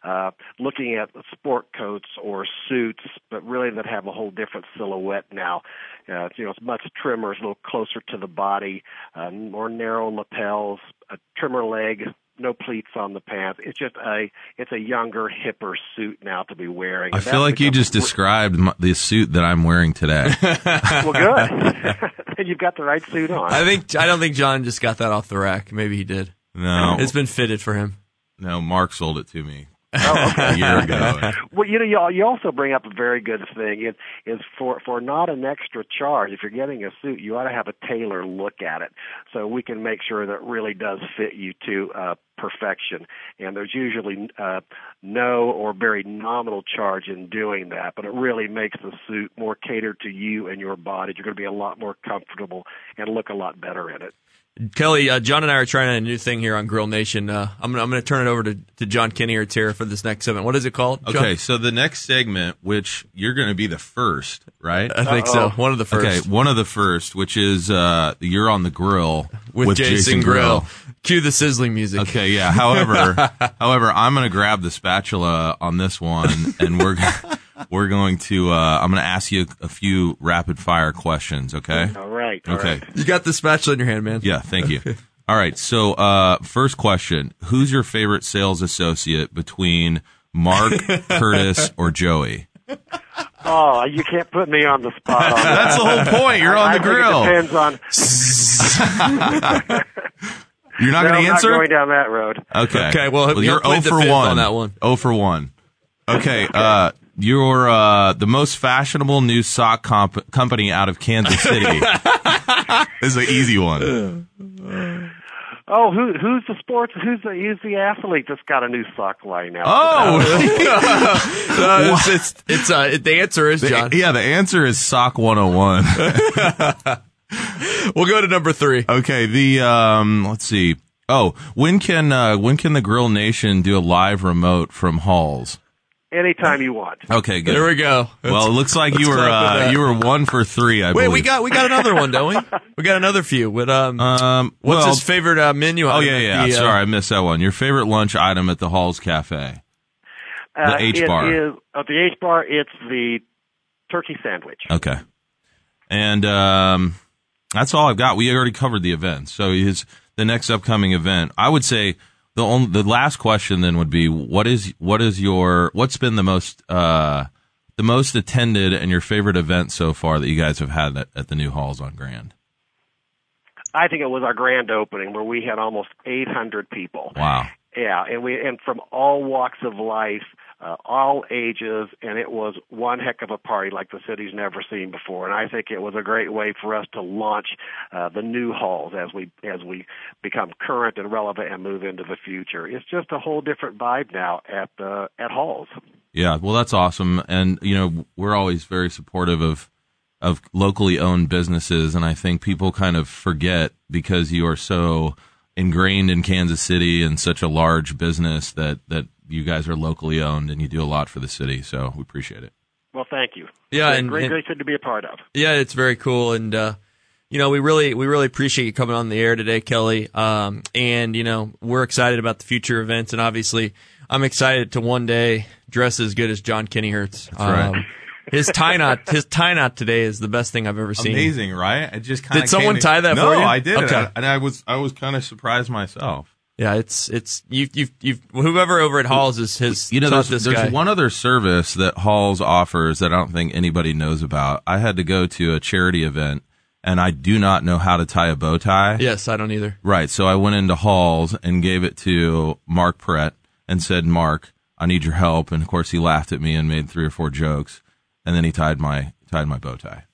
[SPEAKER 9] Uh, looking at sport coats or suits, but really that have a whole different silhouette now. Uh, you know, it's much trimmer, it's a little closer to the body, uh, more narrow lapels, a trimmer leg, no pleats on the pants. It's just a it's a younger, hipper suit now to be wearing.
[SPEAKER 5] I feel like you
[SPEAKER 9] become-
[SPEAKER 5] just described my, the suit that I'm wearing today.
[SPEAKER 9] well, good. You've got the right suit on.
[SPEAKER 4] I think I don't think John just got that off the rack. Maybe he did.
[SPEAKER 5] No.
[SPEAKER 4] it's been fitted for him.
[SPEAKER 5] No, Mark sold it to me
[SPEAKER 9] Oh, okay.
[SPEAKER 5] a year ago.
[SPEAKER 9] Well, you know, you, you also bring up a very good thing. It is for for not an extra charge. If you're getting a suit, you ought to have a tailor look at it, so we can make sure that it really does fit you to uh, perfection. And there's usually uh, no or very nominal charge in doing that, but it really makes the suit more catered to you and your body. You're going to be a lot more comfortable and look a lot better in it.
[SPEAKER 4] Kelly, uh, John and I are trying a new thing here on Grill Nation. Uh, I'm gonna I'm gonna turn it over to, to John or Tara for this next segment. What is it called? John?
[SPEAKER 5] Okay, so the next segment, which you're going to be the first, right?
[SPEAKER 4] I think so. One of the first.
[SPEAKER 5] Okay, one of the first, which is uh, you're on the grill
[SPEAKER 4] with, Jason, Grill. Cue the sizzling music.
[SPEAKER 5] Okay, yeah. However, however, I'm going to grab the spatula on this one, and we're we're going to uh, I'm going to ask you a few rapid fire questions. Okay.
[SPEAKER 9] All right. all
[SPEAKER 5] Okay.
[SPEAKER 9] right.
[SPEAKER 4] You got the spatula in your hand, man.
[SPEAKER 5] Yeah. Thank you. All right. So, uh, first question: Who's your favorite sales associate between Mark, Curtis, or Joey?
[SPEAKER 9] Oh, you can't put me on the spot. On
[SPEAKER 5] That's the whole point. You're on
[SPEAKER 9] I
[SPEAKER 5] the
[SPEAKER 9] think
[SPEAKER 5] grill.
[SPEAKER 9] It depends on.
[SPEAKER 5] You're not
[SPEAKER 9] No,
[SPEAKER 5] going
[SPEAKER 9] I'm
[SPEAKER 5] to answer.
[SPEAKER 9] going down that road.
[SPEAKER 5] Okay.
[SPEAKER 4] Okay, well, he'll
[SPEAKER 5] you're
[SPEAKER 4] plead
[SPEAKER 5] 0 for 1
[SPEAKER 4] on that one.
[SPEAKER 5] 0 for 1. Okay, uh, you're uh, the most fashionable new sock comp- company out of Kansas City. this is an easy one.
[SPEAKER 9] Oh, who who's the sports? Who's the who's the athlete that's got a new sock line now?
[SPEAKER 5] Oh,
[SPEAKER 4] Uh, it's it's, it's uh, the answer is John.
[SPEAKER 5] yeah, the answer is Sock 101.
[SPEAKER 4] We'll go to number three.
[SPEAKER 5] okay, the um, let's see. Oh, when can uh, when can the Grill Nation do a live remote from Halls?
[SPEAKER 9] Anytime you want.
[SPEAKER 5] Okay, good.
[SPEAKER 4] There we go.
[SPEAKER 5] well, it looks like you were uh, you were one for three. I
[SPEAKER 4] Wait,
[SPEAKER 5] believe.
[SPEAKER 4] we got we got another one, don't we? We got another few. With um,
[SPEAKER 5] um.
[SPEAKER 4] what's
[SPEAKER 5] well,
[SPEAKER 4] his favorite uh, menu?
[SPEAKER 5] Oh yeah, yeah.
[SPEAKER 4] the, uh,
[SPEAKER 5] Sorry, I missed that one. Your favorite lunch item at the Halls Cafe?
[SPEAKER 9] The
[SPEAKER 5] H bar.
[SPEAKER 9] is- at the H bar, it's the turkey sandwich.
[SPEAKER 5] Okay. And um, that's all I've got. We already covered the event. So his the next upcoming event. I would say the only the last question then would be what is what is your what's been the most uh the most attended and your favorite event so far that you guys have had at, at the new halls on Grand?
[SPEAKER 9] I think it was our grand opening where we had almost 800 people.
[SPEAKER 5] Wow.
[SPEAKER 9] Yeah, and we and from all walks of life, uh, all ages, and it was one heck of a party like the city's never seen before. And I think it was a great way for us to launch uh, the new halls as we as we become current and relevant and move into the future. It's just a whole different vibe now at uh, at halls.
[SPEAKER 5] Yeah, well, that's awesome, and you know we're always very supportive of of locally owned businesses, and I think people kind of forget because you are so ingrained in Kansas City and such a large business that that you guys are locally owned and you do a lot for the city. So we appreciate it.
[SPEAKER 9] Well, thank you.
[SPEAKER 4] Yeah,
[SPEAKER 9] Great-
[SPEAKER 4] and-
[SPEAKER 9] great,
[SPEAKER 4] and-
[SPEAKER 9] great thing to be a part of.
[SPEAKER 4] Yeah, it's very cool, and uh, you know we really we really appreciate you coming on the air today, Kelly. Um, and you know we're excited about the future events, and obviously I'm excited to one day dress as good as John Kennyhertz.
[SPEAKER 5] right.
[SPEAKER 4] Um, his tie knot, his tie knot today is the best thing I've ever seen.
[SPEAKER 5] Amazing, right? I just kind
[SPEAKER 4] Did someone tie that
[SPEAKER 5] no,
[SPEAKER 4] for you?
[SPEAKER 5] No, I did,
[SPEAKER 4] Okay.
[SPEAKER 5] it. and I was I was kind of surprised myself.
[SPEAKER 4] Yeah, it's it's you you you whoever over at Halls is his.
[SPEAKER 5] You know, there's,
[SPEAKER 4] this
[SPEAKER 5] there's
[SPEAKER 4] guy.
[SPEAKER 5] one other service that Halls offers that I don't think anybody knows about. I had to go to a charity event, and I do not know how to tie a bow tie.
[SPEAKER 4] Yes, I don't either.
[SPEAKER 5] Right. So I went into Halls and gave it to Mark Perret and said, Mark, I need your help. And of course, he laughed at me and made three or four jokes, and then he tied my tied my bow tie.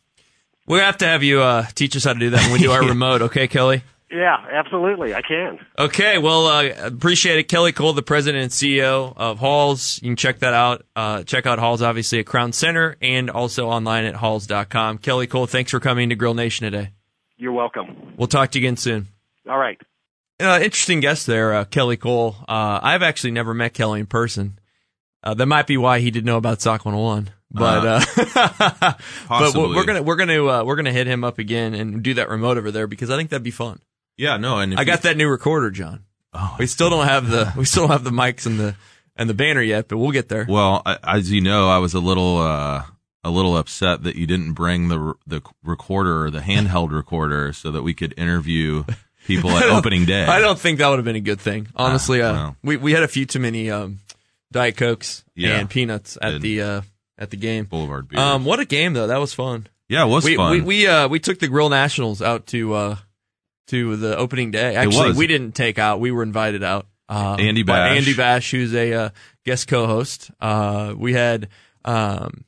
[SPEAKER 4] Gonna have to have you uh, teach us how to do that when we do our remote. Okay, Kelly.
[SPEAKER 9] Yeah, absolutely. I can.
[SPEAKER 4] Okay, well, uh, appreciate it. Kelly Cole, the president and CEO of Halls. You can check that out. Uh, check out Halls, obviously, at Crown Center and also online at halls.com. Kelly Cole, thanks for coming to Grill Nation today.
[SPEAKER 9] You're welcome.
[SPEAKER 4] We'll talk to you again soon.
[SPEAKER 9] All right.
[SPEAKER 4] Uh, interesting guest there, uh, Kelly Cole. Uh, I've actually never met Kelly in person. Uh, that might be why he didn't know about Sock 101. But uh, but we're gonna we're gonna uh, we're gonna hit him up again and do that remote over there because I think that'd be fun.
[SPEAKER 5] Yeah, no, and
[SPEAKER 4] I
[SPEAKER 5] you-
[SPEAKER 4] got that new recorder, John. we still don't have the we still don't have the mics and the and the banner yet, but we'll get there.
[SPEAKER 5] Well, as you know, I was a little uh, a little upset that you didn't bring the the recorder the handheld recorder so that we could interview people at opening day.
[SPEAKER 4] I don't think that would have been a good thing. Honestly,
[SPEAKER 5] Ah,
[SPEAKER 4] uh,
[SPEAKER 5] well.
[SPEAKER 4] we we had a few too many um, diet cokes
[SPEAKER 5] Yeah.
[SPEAKER 4] and peanuts at the uh, at the game.
[SPEAKER 5] Boulevard beer.
[SPEAKER 4] Um, what a game though! That was fun.
[SPEAKER 5] Yeah, it was
[SPEAKER 4] we,
[SPEAKER 5] fun.
[SPEAKER 4] We we uh, we took the Grill Nationals out to uh, to the opening day. Actually, we didn't take out. We were invited out. Uh,
[SPEAKER 5] Andy
[SPEAKER 4] by
[SPEAKER 5] Bash.
[SPEAKER 4] Andy Bash, who's a uh, guest co-host. Uh, we had um,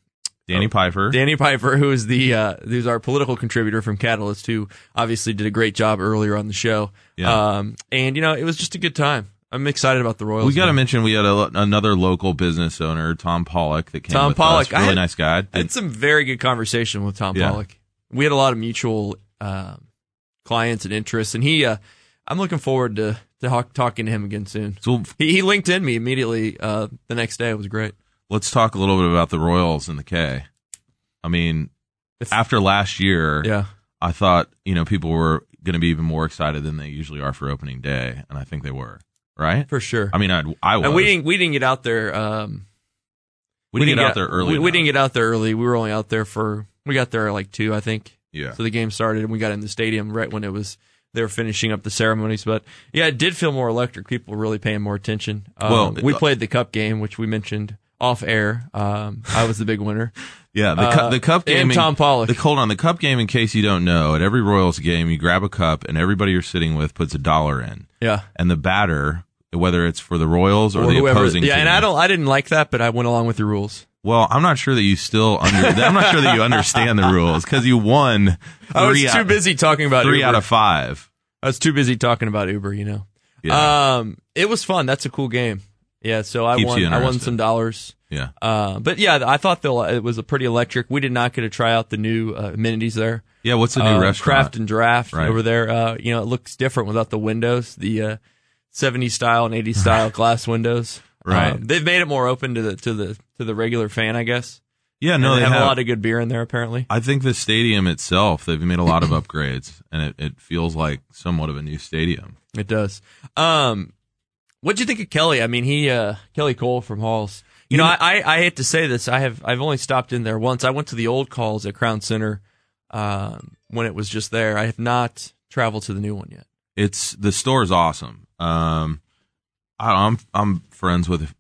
[SPEAKER 5] Danny Piper.
[SPEAKER 4] Danny Piper, who is the uh, who's our political contributor from Catalyst, who obviously did a great job earlier on the show.
[SPEAKER 5] Yeah.
[SPEAKER 4] Um, and you know, it was just a good time. I'm excited about the Royals.
[SPEAKER 5] we got to mention we had a, another local business owner, Tom Pollock, that came.
[SPEAKER 4] Tom Pollock.
[SPEAKER 5] really
[SPEAKER 4] had-
[SPEAKER 5] nice guy.
[SPEAKER 4] I had some very good conversation with Tom
[SPEAKER 5] Yeah.
[SPEAKER 4] Pollock. We had a lot of mutual um, clients and interests, and he. Uh, I'm looking forward to to talk, talking to him again soon.
[SPEAKER 5] So
[SPEAKER 4] he, he linked in me immediately uh, the next day. It was great.
[SPEAKER 5] let's talk a little bit about the Royals and the K. I mean, after last year,
[SPEAKER 4] Yeah.
[SPEAKER 5] I thought you know people were going to be even more excited than they usually are for opening day, and I think they were. Right,
[SPEAKER 4] for sure.
[SPEAKER 5] I mean, I, I was.
[SPEAKER 4] And we didn't we didn't get out there. Um,
[SPEAKER 5] We didn't get out there early
[SPEAKER 4] We, we didn't get out there early. We were only out there for we got there like two, I think.
[SPEAKER 5] Yeah.
[SPEAKER 4] So the game started, and we got in the stadium right when it was they were finishing up the ceremonies. But yeah, it did feel more electric. People were really paying more attention. Um,
[SPEAKER 5] Well,
[SPEAKER 4] we played the cup game, which we mentioned off air. Um, I was the big winner.
[SPEAKER 5] Yeah, the,
[SPEAKER 4] Uh,
[SPEAKER 5] cup, the cup game.
[SPEAKER 4] and Tom Pollock.
[SPEAKER 5] The, hold on, the cup game. In case you don't know, at every Royals game, you grab a cup, and everybody you're sitting with puts a dollar in.
[SPEAKER 4] Yeah.
[SPEAKER 5] And the batter, whether it's for the Royals or,
[SPEAKER 4] Or
[SPEAKER 5] the
[SPEAKER 4] whoever-
[SPEAKER 5] opposing
[SPEAKER 4] yeah,
[SPEAKER 5] team.
[SPEAKER 4] and I don't, I didn't like that, but I went along with the rules.
[SPEAKER 5] Well, I'm not sure that you still under. I'm not sure that you understand the rules because you won.
[SPEAKER 4] I was too
[SPEAKER 5] out-
[SPEAKER 4] busy talking about
[SPEAKER 5] three
[SPEAKER 4] Uber.
[SPEAKER 5] out of five.
[SPEAKER 4] I was too busy talking about Uber, you know.
[SPEAKER 5] Yeah.
[SPEAKER 4] Um, it was fun. That's a cool game. Yeah, so I
[SPEAKER 5] Keeps
[SPEAKER 4] won. I won some dollars.
[SPEAKER 5] Yeah.
[SPEAKER 4] Uh, but yeah, I thought the, it was a pretty electric. We did not get to try out the new uh, amenities there.
[SPEAKER 5] Yeah, what's the new
[SPEAKER 4] Uh,
[SPEAKER 5] restaurant?
[SPEAKER 4] Craft and Draft
[SPEAKER 5] Right.
[SPEAKER 4] over there. Uh, you know, it looks different without the windows, the uh, 70s style and 80s style glass windows.
[SPEAKER 5] Right.
[SPEAKER 4] Um, they've made it more open to the to the to the regular fan, I guess.
[SPEAKER 5] Yeah, no,
[SPEAKER 4] And
[SPEAKER 5] they
[SPEAKER 4] have,
[SPEAKER 5] have.
[SPEAKER 4] a lot of good beer in there apparently.
[SPEAKER 5] I think the stadium itself, they've made a lot of upgrades, and it, it feels like somewhat of a new stadium.
[SPEAKER 4] It does. Um, what'd you think of Kelly? I mean, he uh, Kelly Cole from Halls. You, know, I, I I hate to say this. I have I've only stopped in there once. I went to the old Halls at Crown Center um, when it was just there. I have not traveled to the new one yet.
[SPEAKER 5] It's the store is awesome. Um, I, I'm I'm friends with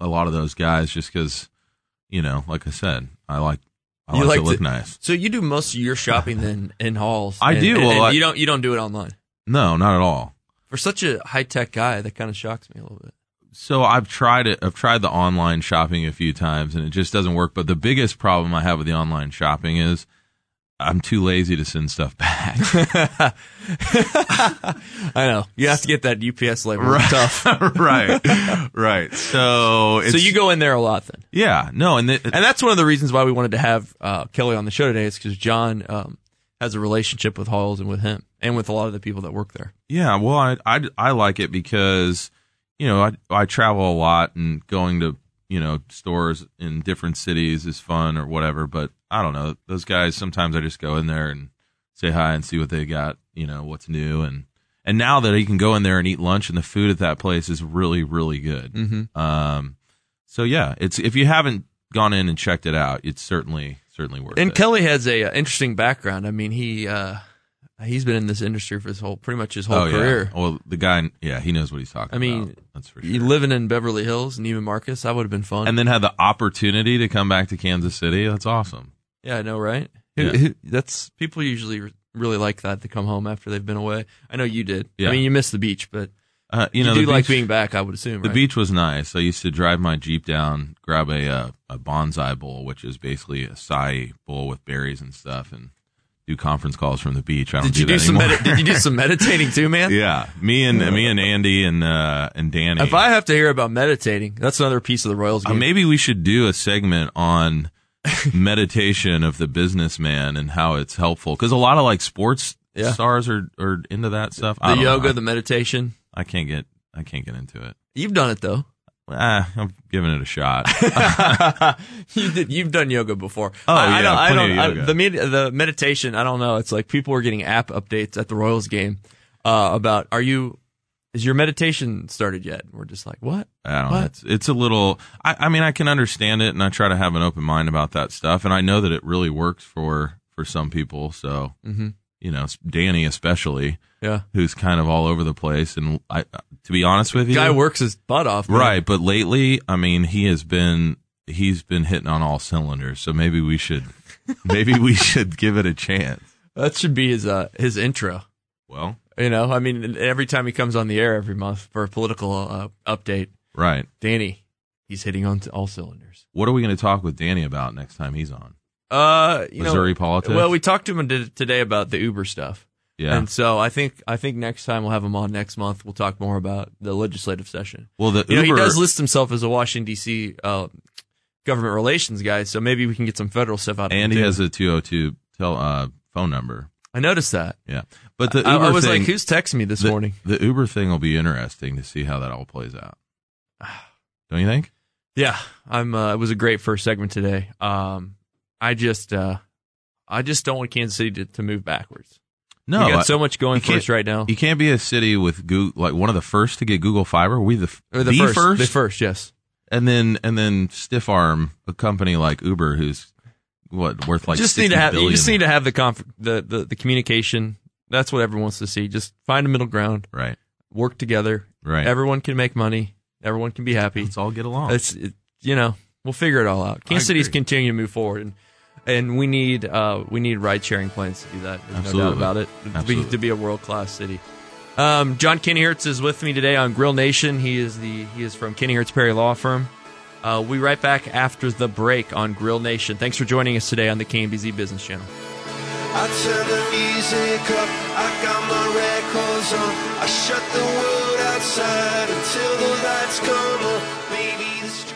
[SPEAKER 5] a lot of those guys just because, you know, like I said, I like I like,
[SPEAKER 4] like
[SPEAKER 5] to look
[SPEAKER 4] to-
[SPEAKER 5] nice.
[SPEAKER 4] So you do most of your shopping then in halls.
[SPEAKER 5] I
[SPEAKER 4] and-
[SPEAKER 5] do.
[SPEAKER 4] and-
[SPEAKER 5] Well,
[SPEAKER 4] and
[SPEAKER 5] I-
[SPEAKER 4] you don't you don't do it online.
[SPEAKER 5] No, not at all.
[SPEAKER 4] For such a high tech guy, that kind of shocks me a little bit.
[SPEAKER 5] So I've tried it. I've tried the online shopping a few times, and it just doesn't work. But the biggest problem I have with the online shopping is I'm too lazy to send stuff back.
[SPEAKER 4] I know you have to get that UPS label. It's tough.
[SPEAKER 5] right, right. So, it's,
[SPEAKER 4] so you go in there a lot then.
[SPEAKER 5] yeah, no, and
[SPEAKER 4] and that's one of the reasons why we wanted to have uh, Kelly on the show today is because John um, has a relationship with Halls and with him and with a lot of the people that work there.
[SPEAKER 5] Yeah, well, I, I, I like it because, you know, I, I travel a lot and going to, you know, stores in different cities is fun or whatever. But I don't know. Those guys, sometimes I just go in there and say hi and see what they got, you know, what's new. And, and now that you can go in there and eat lunch and the food at that place is really, really good.
[SPEAKER 4] Mhm.
[SPEAKER 5] Um, so yeah, it's, if you haven't gone in and checked it out, it's certainly certainly worth
[SPEAKER 4] And
[SPEAKER 5] it.
[SPEAKER 4] And Kelly has a uh, interesting background. I mean, he uh, he's been in this industry for his whole pretty much his whole
[SPEAKER 5] oh,
[SPEAKER 4] career.
[SPEAKER 5] Yeah. Well, the guy, yeah, he knows what he's talking about.
[SPEAKER 4] I mean,
[SPEAKER 5] about. That's for sure.
[SPEAKER 4] you living in Beverly Hills, Neiman Marcus, that would have been fun.
[SPEAKER 5] And then had the opportunity to come back to Kansas City. That's awesome.
[SPEAKER 4] Yeah, I know, right?
[SPEAKER 5] Yeah.
[SPEAKER 4] who- that's people usually really like that to come home after they've been away. I know you did.
[SPEAKER 5] Yeah.
[SPEAKER 4] I mean, you missed the beach, but
[SPEAKER 5] Uh, you
[SPEAKER 4] you,
[SPEAKER 5] know,
[SPEAKER 4] do
[SPEAKER 5] the
[SPEAKER 4] like being back. I would assume.
[SPEAKER 5] The
[SPEAKER 4] right?
[SPEAKER 5] beach was nice. I used to drive my Jeep down, grab a uh, a bonsai bowl, which is basically a sai bowl with berries and stuff, and do conference calls from the beach. I don't
[SPEAKER 4] Did you
[SPEAKER 5] do
[SPEAKER 4] some? Medi- did you do some meditating too, man?
[SPEAKER 5] yeah, me and me and Andy and uh, and Danny.
[SPEAKER 4] If I have to hear about meditating, that's another piece of the Royals
[SPEAKER 5] Uh, maybe we should do a segment on meditation of the businessman and how it's helpful because a lot of like sports
[SPEAKER 4] Yeah.
[SPEAKER 5] stars are are into that stuff.
[SPEAKER 4] The
[SPEAKER 5] don't know.
[SPEAKER 4] yoga, the meditation.
[SPEAKER 5] I can't get I can't get into it.
[SPEAKER 4] You've done it though.
[SPEAKER 5] Ah, I'm giving it a shot.
[SPEAKER 4] you did. You've done yoga before.
[SPEAKER 5] Oh,
[SPEAKER 4] I, I
[SPEAKER 5] yeah,
[SPEAKER 4] don't. I don't. I- the med- the meditation. I don't know. It's like people were getting app updates at the Royals game uh, about are you is your meditation started yet? We're just like what?
[SPEAKER 5] I don't know.
[SPEAKER 4] What?
[SPEAKER 5] It's, it's a little, I, I mean, I can understand it and I try to have an open mind about that stuff. And I know that it really works for, for some people. So,
[SPEAKER 4] Mhm.
[SPEAKER 5] you know, Danny especially,
[SPEAKER 4] Yeah.
[SPEAKER 5] who's kind of all over the place. And I, to be honest with you,
[SPEAKER 4] Guy works his butt off. man.
[SPEAKER 5] right. But lately, I mean, he has been, he's been hitting on all cylinders. So maybe we should, maybe we should give it a chance.
[SPEAKER 4] That should be his uh, his intro.
[SPEAKER 5] Well,
[SPEAKER 4] You know, I mean, every time he comes on the air every month for a political uh, update,
[SPEAKER 5] right.
[SPEAKER 4] Danny, he's hitting on all cylinders.
[SPEAKER 5] What are we going to talk with Danny about next time he's on?
[SPEAKER 4] Uh, you
[SPEAKER 5] Missouri
[SPEAKER 4] know,
[SPEAKER 5] politics?
[SPEAKER 4] Well, we talked to him today about the Uber stuff.
[SPEAKER 5] Yeah.
[SPEAKER 4] And so I think I think next time we'll have him on next month. We'll talk more about the legislative session.
[SPEAKER 5] Well, the
[SPEAKER 4] you know, he does list himself as a Washington D.C. Uh, government relations guy, so maybe we can get some federal stuff out of him.
[SPEAKER 5] and he
[SPEAKER 4] too.
[SPEAKER 5] has a 202 tel, uh, phone number.
[SPEAKER 4] I noticed that.
[SPEAKER 5] Yeah, but the
[SPEAKER 4] I-
[SPEAKER 5] Uber
[SPEAKER 4] I was
[SPEAKER 5] thing,
[SPEAKER 4] like, who's texting me this
[SPEAKER 5] the-
[SPEAKER 4] morning?
[SPEAKER 5] The Uber thing will be interesting to see how that all plays out. Don't you think?
[SPEAKER 4] Yeah, I'm. Uh, it was a great first segment today. Um, I just, uh, I just don't want Kansas City to, to move backwards.
[SPEAKER 5] No,
[SPEAKER 4] we got
[SPEAKER 5] I-
[SPEAKER 4] so much going for us right now.
[SPEAKER 5] You can't be a city with Google, like one of the first to get Google Fiber. We the,
[SPEAKER 4] Or the, first,
[SPEAKER 5] first,
[SPEAKER 4] the first, yes.
[SPEAKER 5] and then and then stiff arm a company like Uber, who's what worth like
[SPEAKER 4] just need to
[SPEAKER 5] 60
[SPEAKER 4] have you just need to have the conf- the, the the communication. That's what everyone wants to see. Just find a middle ground.
[SPEAKER 5] Right.
[SPEAKER 4] Work together.
[SPEAKER 5] Right.
[SPEAKER 4] Everyone can make money. Everyone can be happy.
[SPEAKER 5] Let's all get along.
[SPEAKER 4] It's it, you know we'll figure it all out. Kansas City's continuing to move forward, and and we need uh we need ride sharing plans to do that. There's no
[SPEAKER 5] Absolutely.
[SPEAKER 4] doubt about it. To be, to be a world class city. Um, John Kennyhertz is with me today on Grill Nation. He is the he is from Kennyhertz Perry Law Firm. Uh, we right back after the break on Grill Nation. Thanks for joining us today on the KMBZ Business Channel.
[SPEAKER 11] I turn the music up, I got my records on. I shut the world outside until the lights come on. Maybe the streets.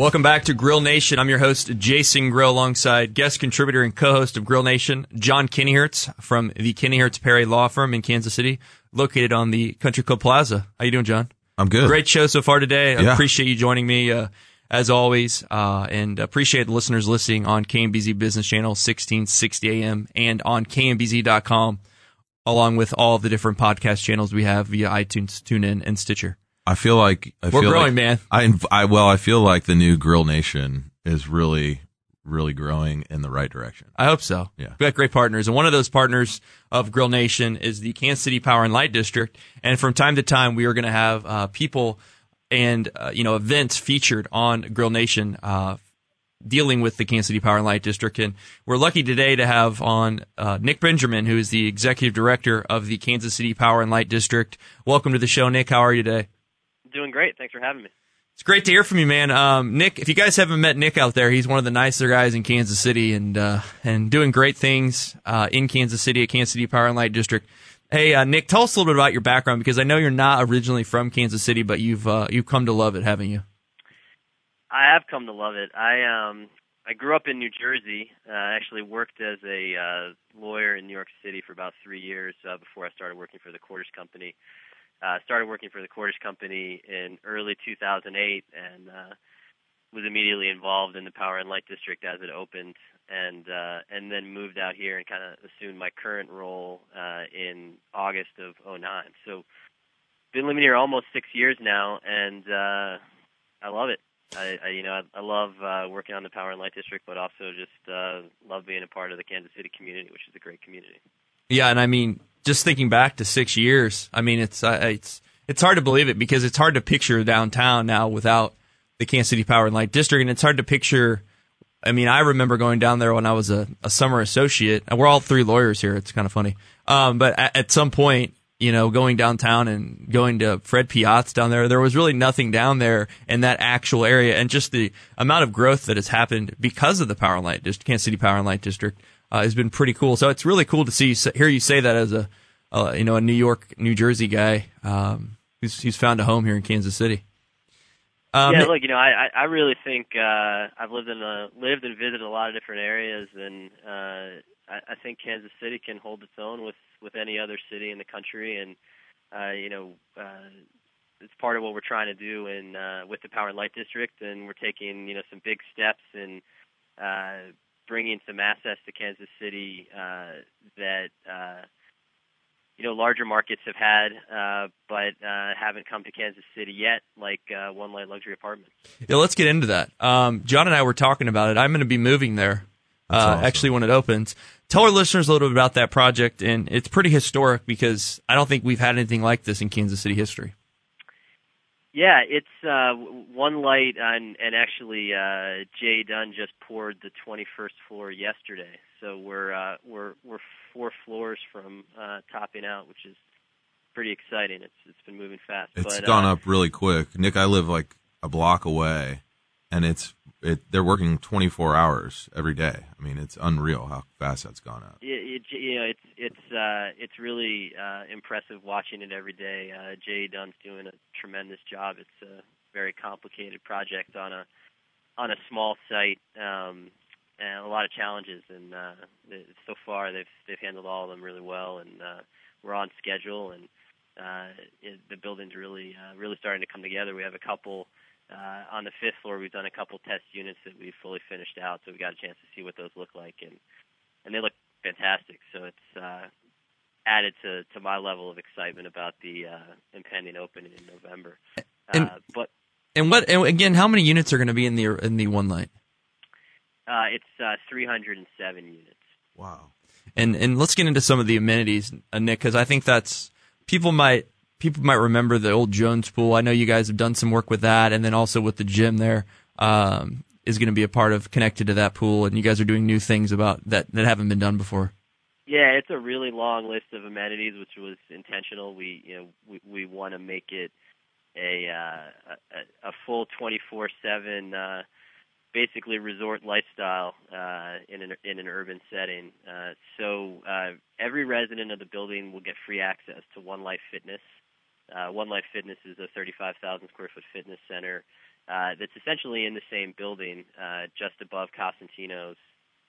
[SPEAKER 4] Welcome back to Grill Nation. I'm your host, Jason Grill, alongside guest contributor and co-host of Grill Nation, John Kennyhertz from the Kennyhertz Perry Law Firm in Kansas City, located on the Country Club Plaza. How you doing, John?
[SPEAKER 5] I'm good.
[SPEAKER 4] Great show so far today. I
[SPEAKER 5] Yeah.
[SPEAKER 4] appreciate you joining me, uh, as always, uh, and appreciate the listeners listening on KMBZ Business Channel, 1660 AM, and on KMBZ.com, along with all the different podcast channels we have via iTunes, TuneIn, and Stitcher.
[SPEAKER 5] I feel like I
[SPEAKER 4] We're
[SPEAKER 5] feel
[SPEAKER 4] growing,
[SPEAKER 5] like-
[SPEAKER 4] man.
[SPEAKER 5] I, I well, I feel like the new Grill Nation is really, really growing in the right direction.
[SPEAKER 4] I hope so.
[SPEAKER 5] Yeah.
[SPEAKER 4] We've got great partners. And one of those partners of Grill Nation is the Kansas City Power and Light District. And from time to time, we are going to have uh, people and, uh, you know, events featured on Grill Nation uh, dealing with the Kansas City Power and Light District. And we're lucky today to have on uh, Nick Benjamin, who is the executive director of the Kansas City Power and Light District. Welcome to the show, Nick. How are you today?
[SPEAKER 12] Doing great. Thanks for having me.
[SPEAKER 4] It's great to hear from you, man. Um, Nick, if you guys haven't met Nick out there, he's one of the nicer guys in Kansas City and uh, and doing great things uh, in Kansas City at Kansas City Power and Light District. Hey, uh, Nick, tell us a little bit about your background because I know you're not originally from Kansas City, but you've uh, you've come to love it, haven't you?
[SPEAKER 12] I have come to love it. I um I grew up in New Jersey. Uh, I actually worked as a uh, lawyer in New York City for about three years uh, before I started working for the Cordish Company. Uh, started working for the Cordish Company in early 2008, and uh, was immediately involved in the Power and Light District as it opened, and uh, and then moved out here and kind of assumed my current role uh, in August of '09. So been living here almost six years now, and uh, I love it. I, I you know I, I love uh, working on the Power and Light District, but also just uh, love being a part of the Kansas City community, which is a great community.
[SPEAKER 4] Yeah, and I mean, just thinking back to six years, I mean, it's uh, it's it's hard to believe it because it's hard to picture downtown now without the Kansas City Power and Light District, and it's hard to picture. I mean, I remember going down there when I was a, a summer associate. And we're all three lawyers here. It's kind of funny. Um, but at, at some point, you know, going downtown and going to Fred Piat's down there, there was really nothing down there in that actual area. And just the amount of growth that has happened because of the Power and Light District, Kansas City Power and Light District, uh, has been pretty cool. So it's really cool to see, hear you say that as a, uh, you know, a New York, New Jersey guy, um, who's, who's found a home here in Kansas City.
[SPEAKER 12] Um, yeah, look, you know, I I really think uh, I've lived in a lived and visited a lot of different areas, and uh, I, I think Kansas City can hold its own with with any other city in the country, and uh, you know, uh, it's part of what we're trying to do in uh, with the Power and Light District, and we're taking you know some big steps in uh, bringing some assets to Kansas City uh, that. Uh, you know larger markets have had, uh, but uh, haven't come to Kansas City yet, like uh, One Light Luxury Apartments.
[SPEAKER 4] Yeah, let's get into that. Um, John and I were talking about it. I'm going to be moving there. Uh, awesome. Actually, when it opens, tell our listeners a little bit about that project, and it's pretty historic because I don't think we've had anything like this in Kansas City history.
[SPEAKER 12] Yeah, it's uh, one light, and, and actually, uh, JE Dunn just poured the 21st floor yesterday. So we're uh, we're we're four floors from uh, topping out, which is pretty exciting. It's it's been moving fast.
[SPEAKER 5] It's
[SPEAKER 12] but,
[SPEAKER 5] gone
[SPEAKER 12] uh,
[SPEAKER 5] up really quick. Nick, I live like a block away, and it's it. They're working 24 hours every day. I mean, it's unreal how fast that's gone up.
[SPEAKER 12] It, it, you know, it's it's uh, it's really uh, impressive watching it every day. Uh, JE Dunn's doing a tremendous job. It's a very complicated project on a on a small site. Um, and a lot of challenges. And uh, so far, they've they've handled all of them really well, and uh, we're on schedule. And uh, it, the building's really uh, really starting to come together. We have a couple uh, on the fifth floor. We've done a couple test units that we've fully finished out, so we got a chance to see what those look like, and and they look fantastic. So it's uh, added to to my level of excitement about the uh, impending opening in November.
[SPEAKER 4] And,
[SPEAKER 12] uh, but
[SPEAKER 4] and what and again, how many units are going to be in the in the one light?
[SPEAKER 12] Uh, it's uh, 307 units.
[SPEAKER 5] Wow.
[SPEAKER 4] And and let's get into some of the amenities, uh, Nick, because I think that's people might people might remember the old Jones pool. I know you guys have done some work with that, and then also with the gym there um, is going to be a part of connected to that pool, and you guys are doing new things about that that haven't been done before.
[SPEAKER 12] Yeah, it's a really long list of amenities, which was intentional. We you know we we want to make it a uh, a, a full 24 seven. Uh, basically resort lifestyle uh, in an in an urban setting. Uh, so uh, every resident of the building will get free access to One Life Fitness. Uh, One Life Fitness is a 35,000 square foot fitness center uh, that's essentially in the same building, uh, just above Cosentino's.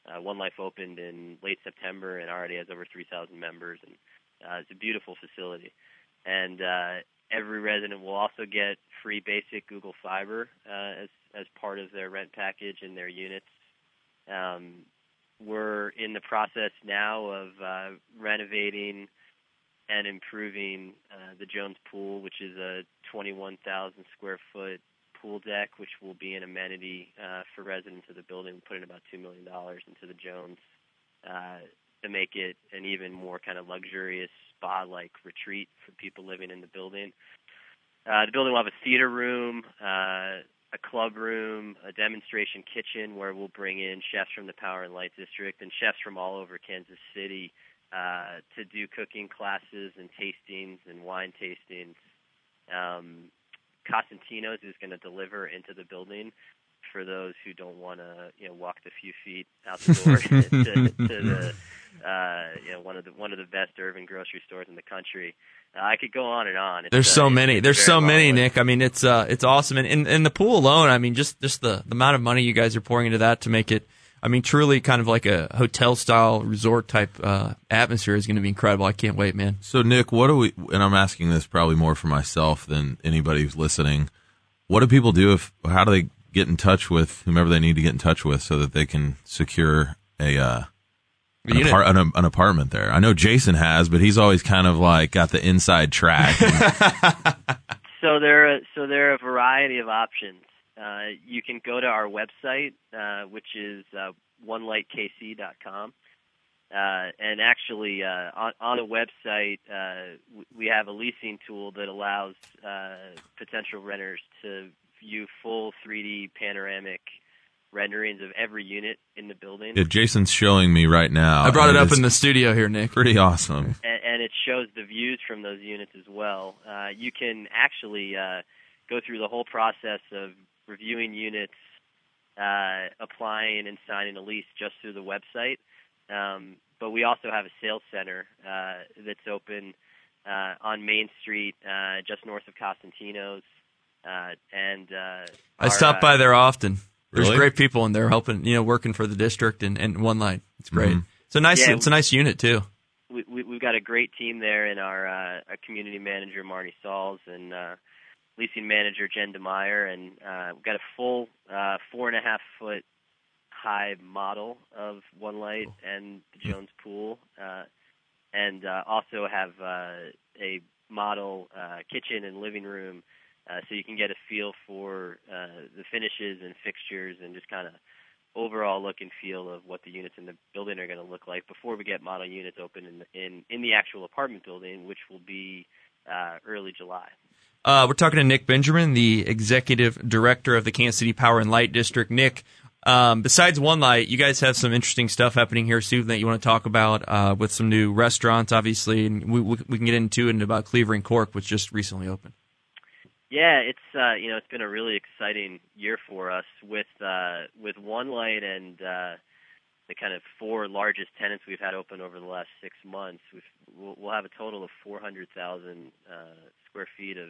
[SPEAKER 12] Uh, One Life opened in late September and already has over 3,000 members, and uh, it's a beautiful facility. And uh, every resident will also get free basic Google Fiber uh, as as part of their rent package in their units. Um, we're in the process now of uh, renovating and improving uh, the Jones Pool, which is a 21,000 square foot pool deck, which will be an amenity uh, for residents of the building. We're putting about $2 million into the Jones uh, to make it an even more kind of luxurious spa like retreat for people living in the building. Uh, the building will have a theater room, uh, a club room, a demonstration kitchen where we'll bring in chefs from the Power and Light District and chefs from all over Kansas City uh, to do cooking classes and tastings and wine tastings. Um, Cosentino's is going to deliver into the building for those who don't want to, you know, walk the few feet out the door to, to the, uh, you know, one of the one of the best urban grocery stores in the country. Uh, I could go on and on. It's,
[SPEAKER 4] There's
[SPEAKER 12] uh,
[SPEAKER 4] so
[SPEAKER 12] it's
[SPEAKER 4] many. There's so many,
[SPEAKER 12] list.
[SPEAKER 4] Nick. I mean, it's uh, it's awesome, and in in the pool alone, I mean, just just the the amount of money you guys are pouring into that to make it. I mean, truly, kind of like a hotel style resort type uh, atmosphere is going to be incredible. I can't wait, man.
[SPEAKER 5] So, Nick, what do we? And I'm asking this probably more for myself than anybody who's listening. What do people do if? How do they get in touch with whomever they need to get in touch with so that they can secure a uh, an,
[SPEAKER 4] Unit.
[SPEAKER 5] apart- an, an apartment there. I know Jason has, but he's always kind of like got the inside track.
[SPEAKER 12] So there, are, so there are a variety of options. Uh, you can go to our website, uh, which is uh, onelightkc.com. Uh, and actually, uh, on, on the website, uh, we have a leasing tool that allows uh, potential renters to view full 3D panoramic renderings of every unit in the building.
[SPEAKER 5] Yeah, Jason's showing me right now.
[SPEAKER 4] I brought it
[SPEAKER 5] and
[SPEAKER 4] up in the studio here, Nick.
[SPEAKER 5] Pretty awesome.
[SPEAKER 12] and, and it shows the views from those units as well. Uh, you can actually uh, go through the whole process of reviewing units, uh, applying and signing a lease just through the website. Um, but we also have a sales center uh, that's open uh, on Main Street, uh, just north of Cosentino's. Uh, and uh,
[SPEAKER 4] I
[SPEAKER 12] our,
[SPEAKER 4] stop
[SPEAKER 12] uh,
[SPEAKER 4] by there often. There's
[SPEAKER 5] Really?
[SPEAKER 4] great people in there helping, you know, working for the district and, and One Light. It's great.
[SPEAKER 5] Mhm.
[SPEAKER 4] It's a nice,
[SPEAKER 12] Yeah.
[SPEAKER 4] it's a nice unit too.
[SPEAKER 12] we, we, we've got a great team there, and our, uh, our community manager Marty Sauls and uh, leasing manager Jen DeMeyer, and uh, we've got a full uh, four and a half foot high model of One Light and the Jones Pool, uh, and uh, also have uh, a model uh, kitchen and living room, uh, so you can get a feel for uh, the finishes and fixtures and just kind of overall look and feel of what the units in the building are going to look like before we get model units open in the, in in the actual apartment building, which will be uh, early July.
[SPEAKER 4] Uh, we're talking to Nick Benjamin, the executive director of the Kansas City Power and Light District. Nick, um, besides One Light, you guys have some interesting stuff happening here soon that you want to talk about uh, with some new restaurants, obviously, and we, we, can get into it and about Cleaver and Cork, which just recently opened.
[SPEAKER 12] Yeah, it's uh, you know it's been a really exciting year for us with uh, with One Light and uh, the kind of four largest tenants we've had open over the last six months. We've, we'll, we'll have a total of 400,000 uh, square feet of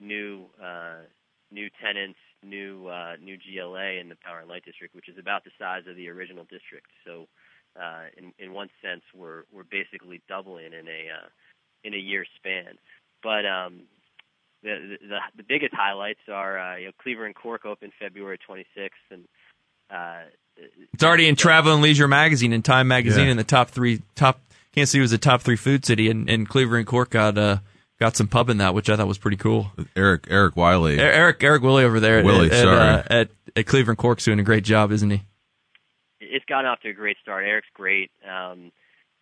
[SPEAKER 12] new uh, new tenants, new uh, new GLA in the Power and Light District, which is about the size of the original district. So, uh, in in one sense, we're we're basically doubling in a uh, in a year span. But um, the, the the biggest highlights are uh, you know Cleaver and Cork open February 26th, and uh,
[SPEAKER 4] It's already in Travel and Leisure magazine and Time magazine
[SPEAKER 5] Yeah.
[SPEAKER 4] in the top three. Top Can't Kansas City was the top three food city, and, and Cleaver and Cork got uh, got some pub in that, which I thought was pretty cool.
[SPEAKER 5] Eric Eric Wiley.
[SPEAKER 4] E- Eric Eric Willie over there, at-
[SPEAKER 5] Willie,
[SPEAKER 4] at,
[SPEAKER 5] sorry.
[SPEAKER 4] uh, at, at Cleaver and Cork's doing a great job, isn't he?
[SPEAKER 12] it's gotten off to a great start. Eric's great. Um,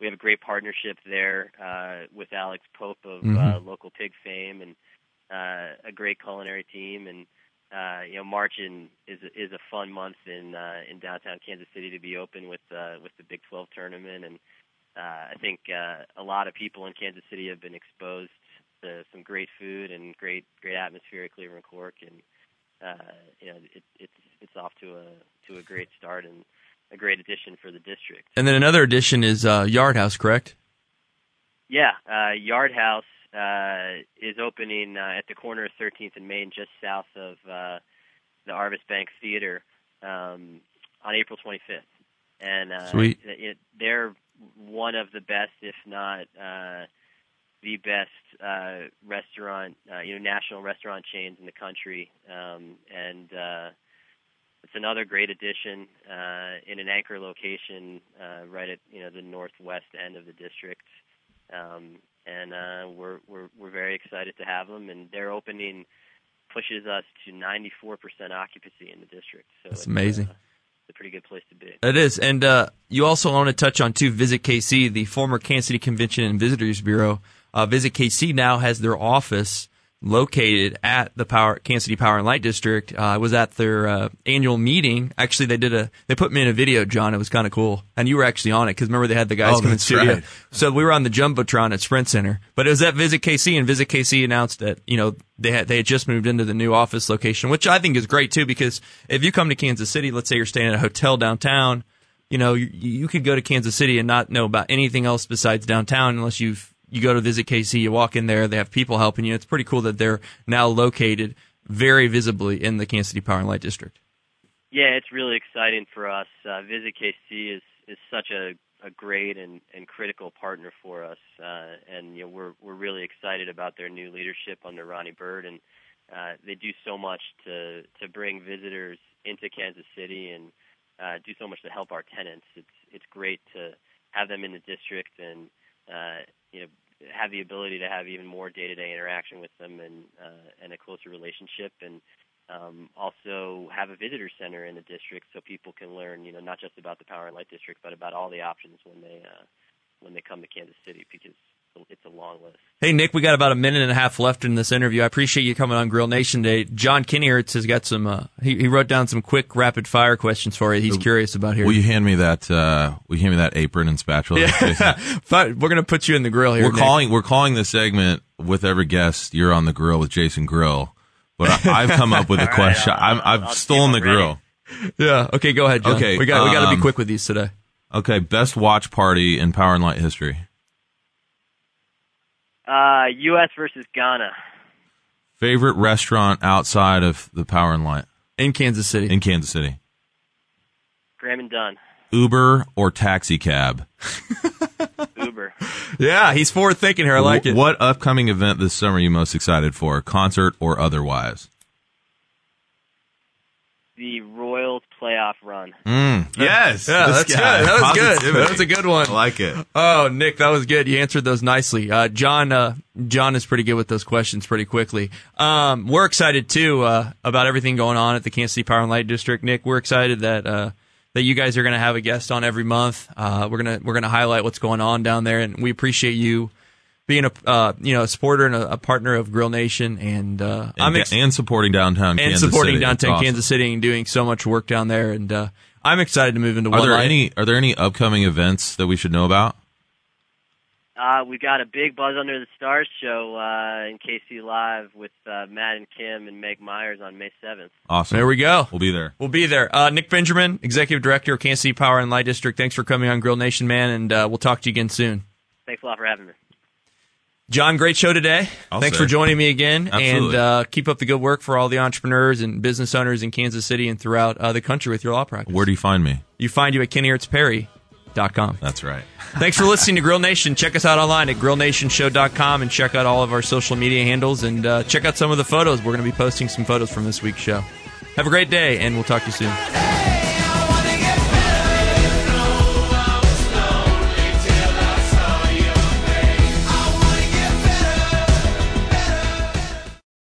[SPEAKER 12] we have a great partnership there uh, with Alex Pope of uh,
[SPEAKER 4] Mhm.
[SPEAKER 12] local pig fame, and uh, a great culinary team. And uh, you know, March in, is is a fun month in uh, in downtown Kansas City to be open with uh, with the Big 12 tournament. And uh, I think uh, a lot of people in Kansas City have been exposed some great food and great great atmosphere at Cleaver and Cork. And uh, you know, it, it's it's off to a to a great start and a great addition for the district.
[SPEAKER 4] And then another addition is uh, Yard House, correct?
[SPEAKER 12] Yeah, uh, Yard House uh, is opening uh, at the corner of 13th and Main, just south of uh, the Arvest Bank Theater, um, on April 25th. And uh,
[SPEAKER 4] Sweet.
[SPEAKER 12] It, it, they're one of the best, if not uh, the best, uh, restaurant, uh, you know, national restaurant chains in the country. Um, and uh, it's another great addition uh, in an anchor location uh, right at you know the northwest end of the district um, and uh, we're we're we're very excited to have them. And their opening pushes us to 94% occupancy in the district. So
[SPEAKER 4] That's
[SPEAKER 12] it's,
[SPEAKER 4] amazing.
[SPEAKER 12] Uh, it's a pretty good place to be.
[SPEAKER 4] It is, and uh, you also want to touch on too. Visit KC, the former Kansas City Convention and Visitors Bureau. Uh, Visit KC now has their office located at the Power Kansas City Power and Light District. Uh, I was at their uh, annual meeting. Actually, they did a they put me in a video, John. It was kind of cool, and you were actually on it because remember they had the guys
[SPEAKER 5] Oh,
[SPEAKER 4] come in studio.
[SPEAKER 5] right.
[SPEAKER 4] So we were on the jumbotron at Sprint Center, but it was at Visit KC, and Visit KC announced that you know they had they had just moved into the new office location, which I think is great too because if you come to Kansas City, let's say you're staying at a hotel downtown, you know you, you could go to Kansas City and not know about anything else besides downtown unless you've you go to Visit KC, you walk in there, they have people helping you. It's pretty cool that they're now located very visibly in the Kansas City Power and Light District.
[SPEAKER 12] Yeah, it's really exciting for us. Uh, Visit KC is is such a a great and, and critical partner for us, uh, and you know we're we're really excited about their new leadership under Ronnie Burt, and uh, they do so much to to bring visitors into Kansas City and uh, do so much to help our tenants. It's it's great to have them in the district and uh, you know have the ability to have even more day-to-day interaction with them and uh, and a closer relationship and um, also have a visitor center in the district so people can learn you know not just about the Power and Light District but about all the options when they uh, when they come to Kansas City because it's a long list.
[SPEAKER 4] Hey, Nick, we got about a minute and a half left in this interview. I appreciate you coming on Grill Nation today. John Kennyhertz has got some, uh, he, he wrote down some quick rapid fire questions for you. He's curious about here.
[SPEAKER 5] Will you hand me that? Uh, will you hand me that apron and spatula?
[SPEAKER 4] Yeah. But we're going to put you in the grill here.
[SPEAKER 5] We're
[SPEAKER 4] Nick.
[SPEAKER 5] calling. We're calling this segment with every guest. You're on the grill with Jason Grill. But I, I've come up with a question.
[SPEAKER 12] I'll-
[SPEAKER 5] I'm, I've
[SPEAKER 12] I'll
[SPEAKER 5] stolen the
[SPEAKER 12] if I'm ready.
[SPEAKER 5] grill.
[SPEAKER 4] Yeah. Okay, go ahead, John.
[SPEAKER 5] Okay,
[SPEAKER 4] We got, we got to
[SPEAKER 5] um,
[SPEAKER 4] be quick with these today.
[SPEAKER 5] Okay, best watch party in Power and Light history.
[SPEAKER 12] Uh, U.S. versus Ghana.
[SPEAKER 5] Favorite restaurant outside of the Power and Light
[SPEAKER 4] In Kansas City.
[SPEAKER 5] in Kansas City.
[SPEAKER 12] Gram & Dun.
[SPEAKER 5] Uber or taxi cab.
[SPEAKER 12] Uber.
[SPEAKER 4] Yeah, he's forward thinking here. I like
[SPEAKER 5] Wh-
[SPEAKER 4] it.
[SPEAKER 5] What upcoming event this summer are you most excited for, concert or otherwise?
[SPEAKER 12] The Royals playoff run.
[SPEAKER 5] Mm, yes.
[SPEAKER 4] Yeah, that's
[SPEAKER 5] guy,
[SPEAKER 4] good. That was good. That was a good one.
[SPEAKER 5] I like it.
[SPEAKER 4] Oh, Nick, that was good. You answered those nicely. Uh, John, uh, John is pretty good with those questions pretty quickly. Um, we're excited too, uh, about everything going on at the Kansas City Power and Light District. Nick, we're excited that, uh, that you guys are going to have a guest on every month. Uh, we're going to, we're going to highlight what's going on down there and we appreciate you being a, uh, you know, a supporter and a, a partner of Grill Nation and, uh,
[SPEAKER 5] And,
[SPEAKER 4] I'm ex-
[SPEAKER 5] and supporting downtown
[SPEAKER 4] and
[SPEAKER 5] Kansas
[SPEAKER 4] supporting
[SPEAKER 5] City.
[SPEAKER 4] Downtown
[SPEAKER 5] awesome.
[SPEAKER 4] Kansas City and doing so much work down there. And, uh, I'm excited to move into
[SPEAKER 5] Are
[SPEAKER 4] One
[SPEAKER 5] there
[SPEAKER 4] Light.
[SPEAKER 5] any Are there any upcoming events that we should know about?
[SPEAKER 12] Uh, we got a big Buzz Under the Stars show uh, in KC Live with uh, Matt and Kim and Meg Myers on May 7th.
[SPEAKER 5] Awesome.
[SPEAKER 4] There we go.
[SPEAKER 5] We'll be there.
[SPEAKER 4] We'll be there. Uh, Nick Benjamin, Executive Director of Kansas City Power and Light District. Thanks for coming on Grill Nation, man, and uh, we'll talk to you again soon.
[SPEAKER 12] Thanks a lot for having me.
[SPEAKER 4] John, great show today.
[SPEAKER 5] I'll
[SPEAKER 4] Thanks
[SPEAKER 5] say.
[SPEAKER 4] for joining me again, and uh, keep up the good work for all the entrepreneurs and business owners in Kansas City and throughout uh, the country with your law practice.
[SPEAKER 5] Where do you find me?
[SPEAKER 4] You find you at KennyhertzPerry.com.
[SPEAKER 5] That's right.
[SPEAKER 4] Thanks for listening to Grill Nation. Check us out online at grillnationshow.com and check out all of our social media handles and uh, check out some of the photos. We're going to be posting some photos from this week's show. Have a great day, and we'll talk to you soon.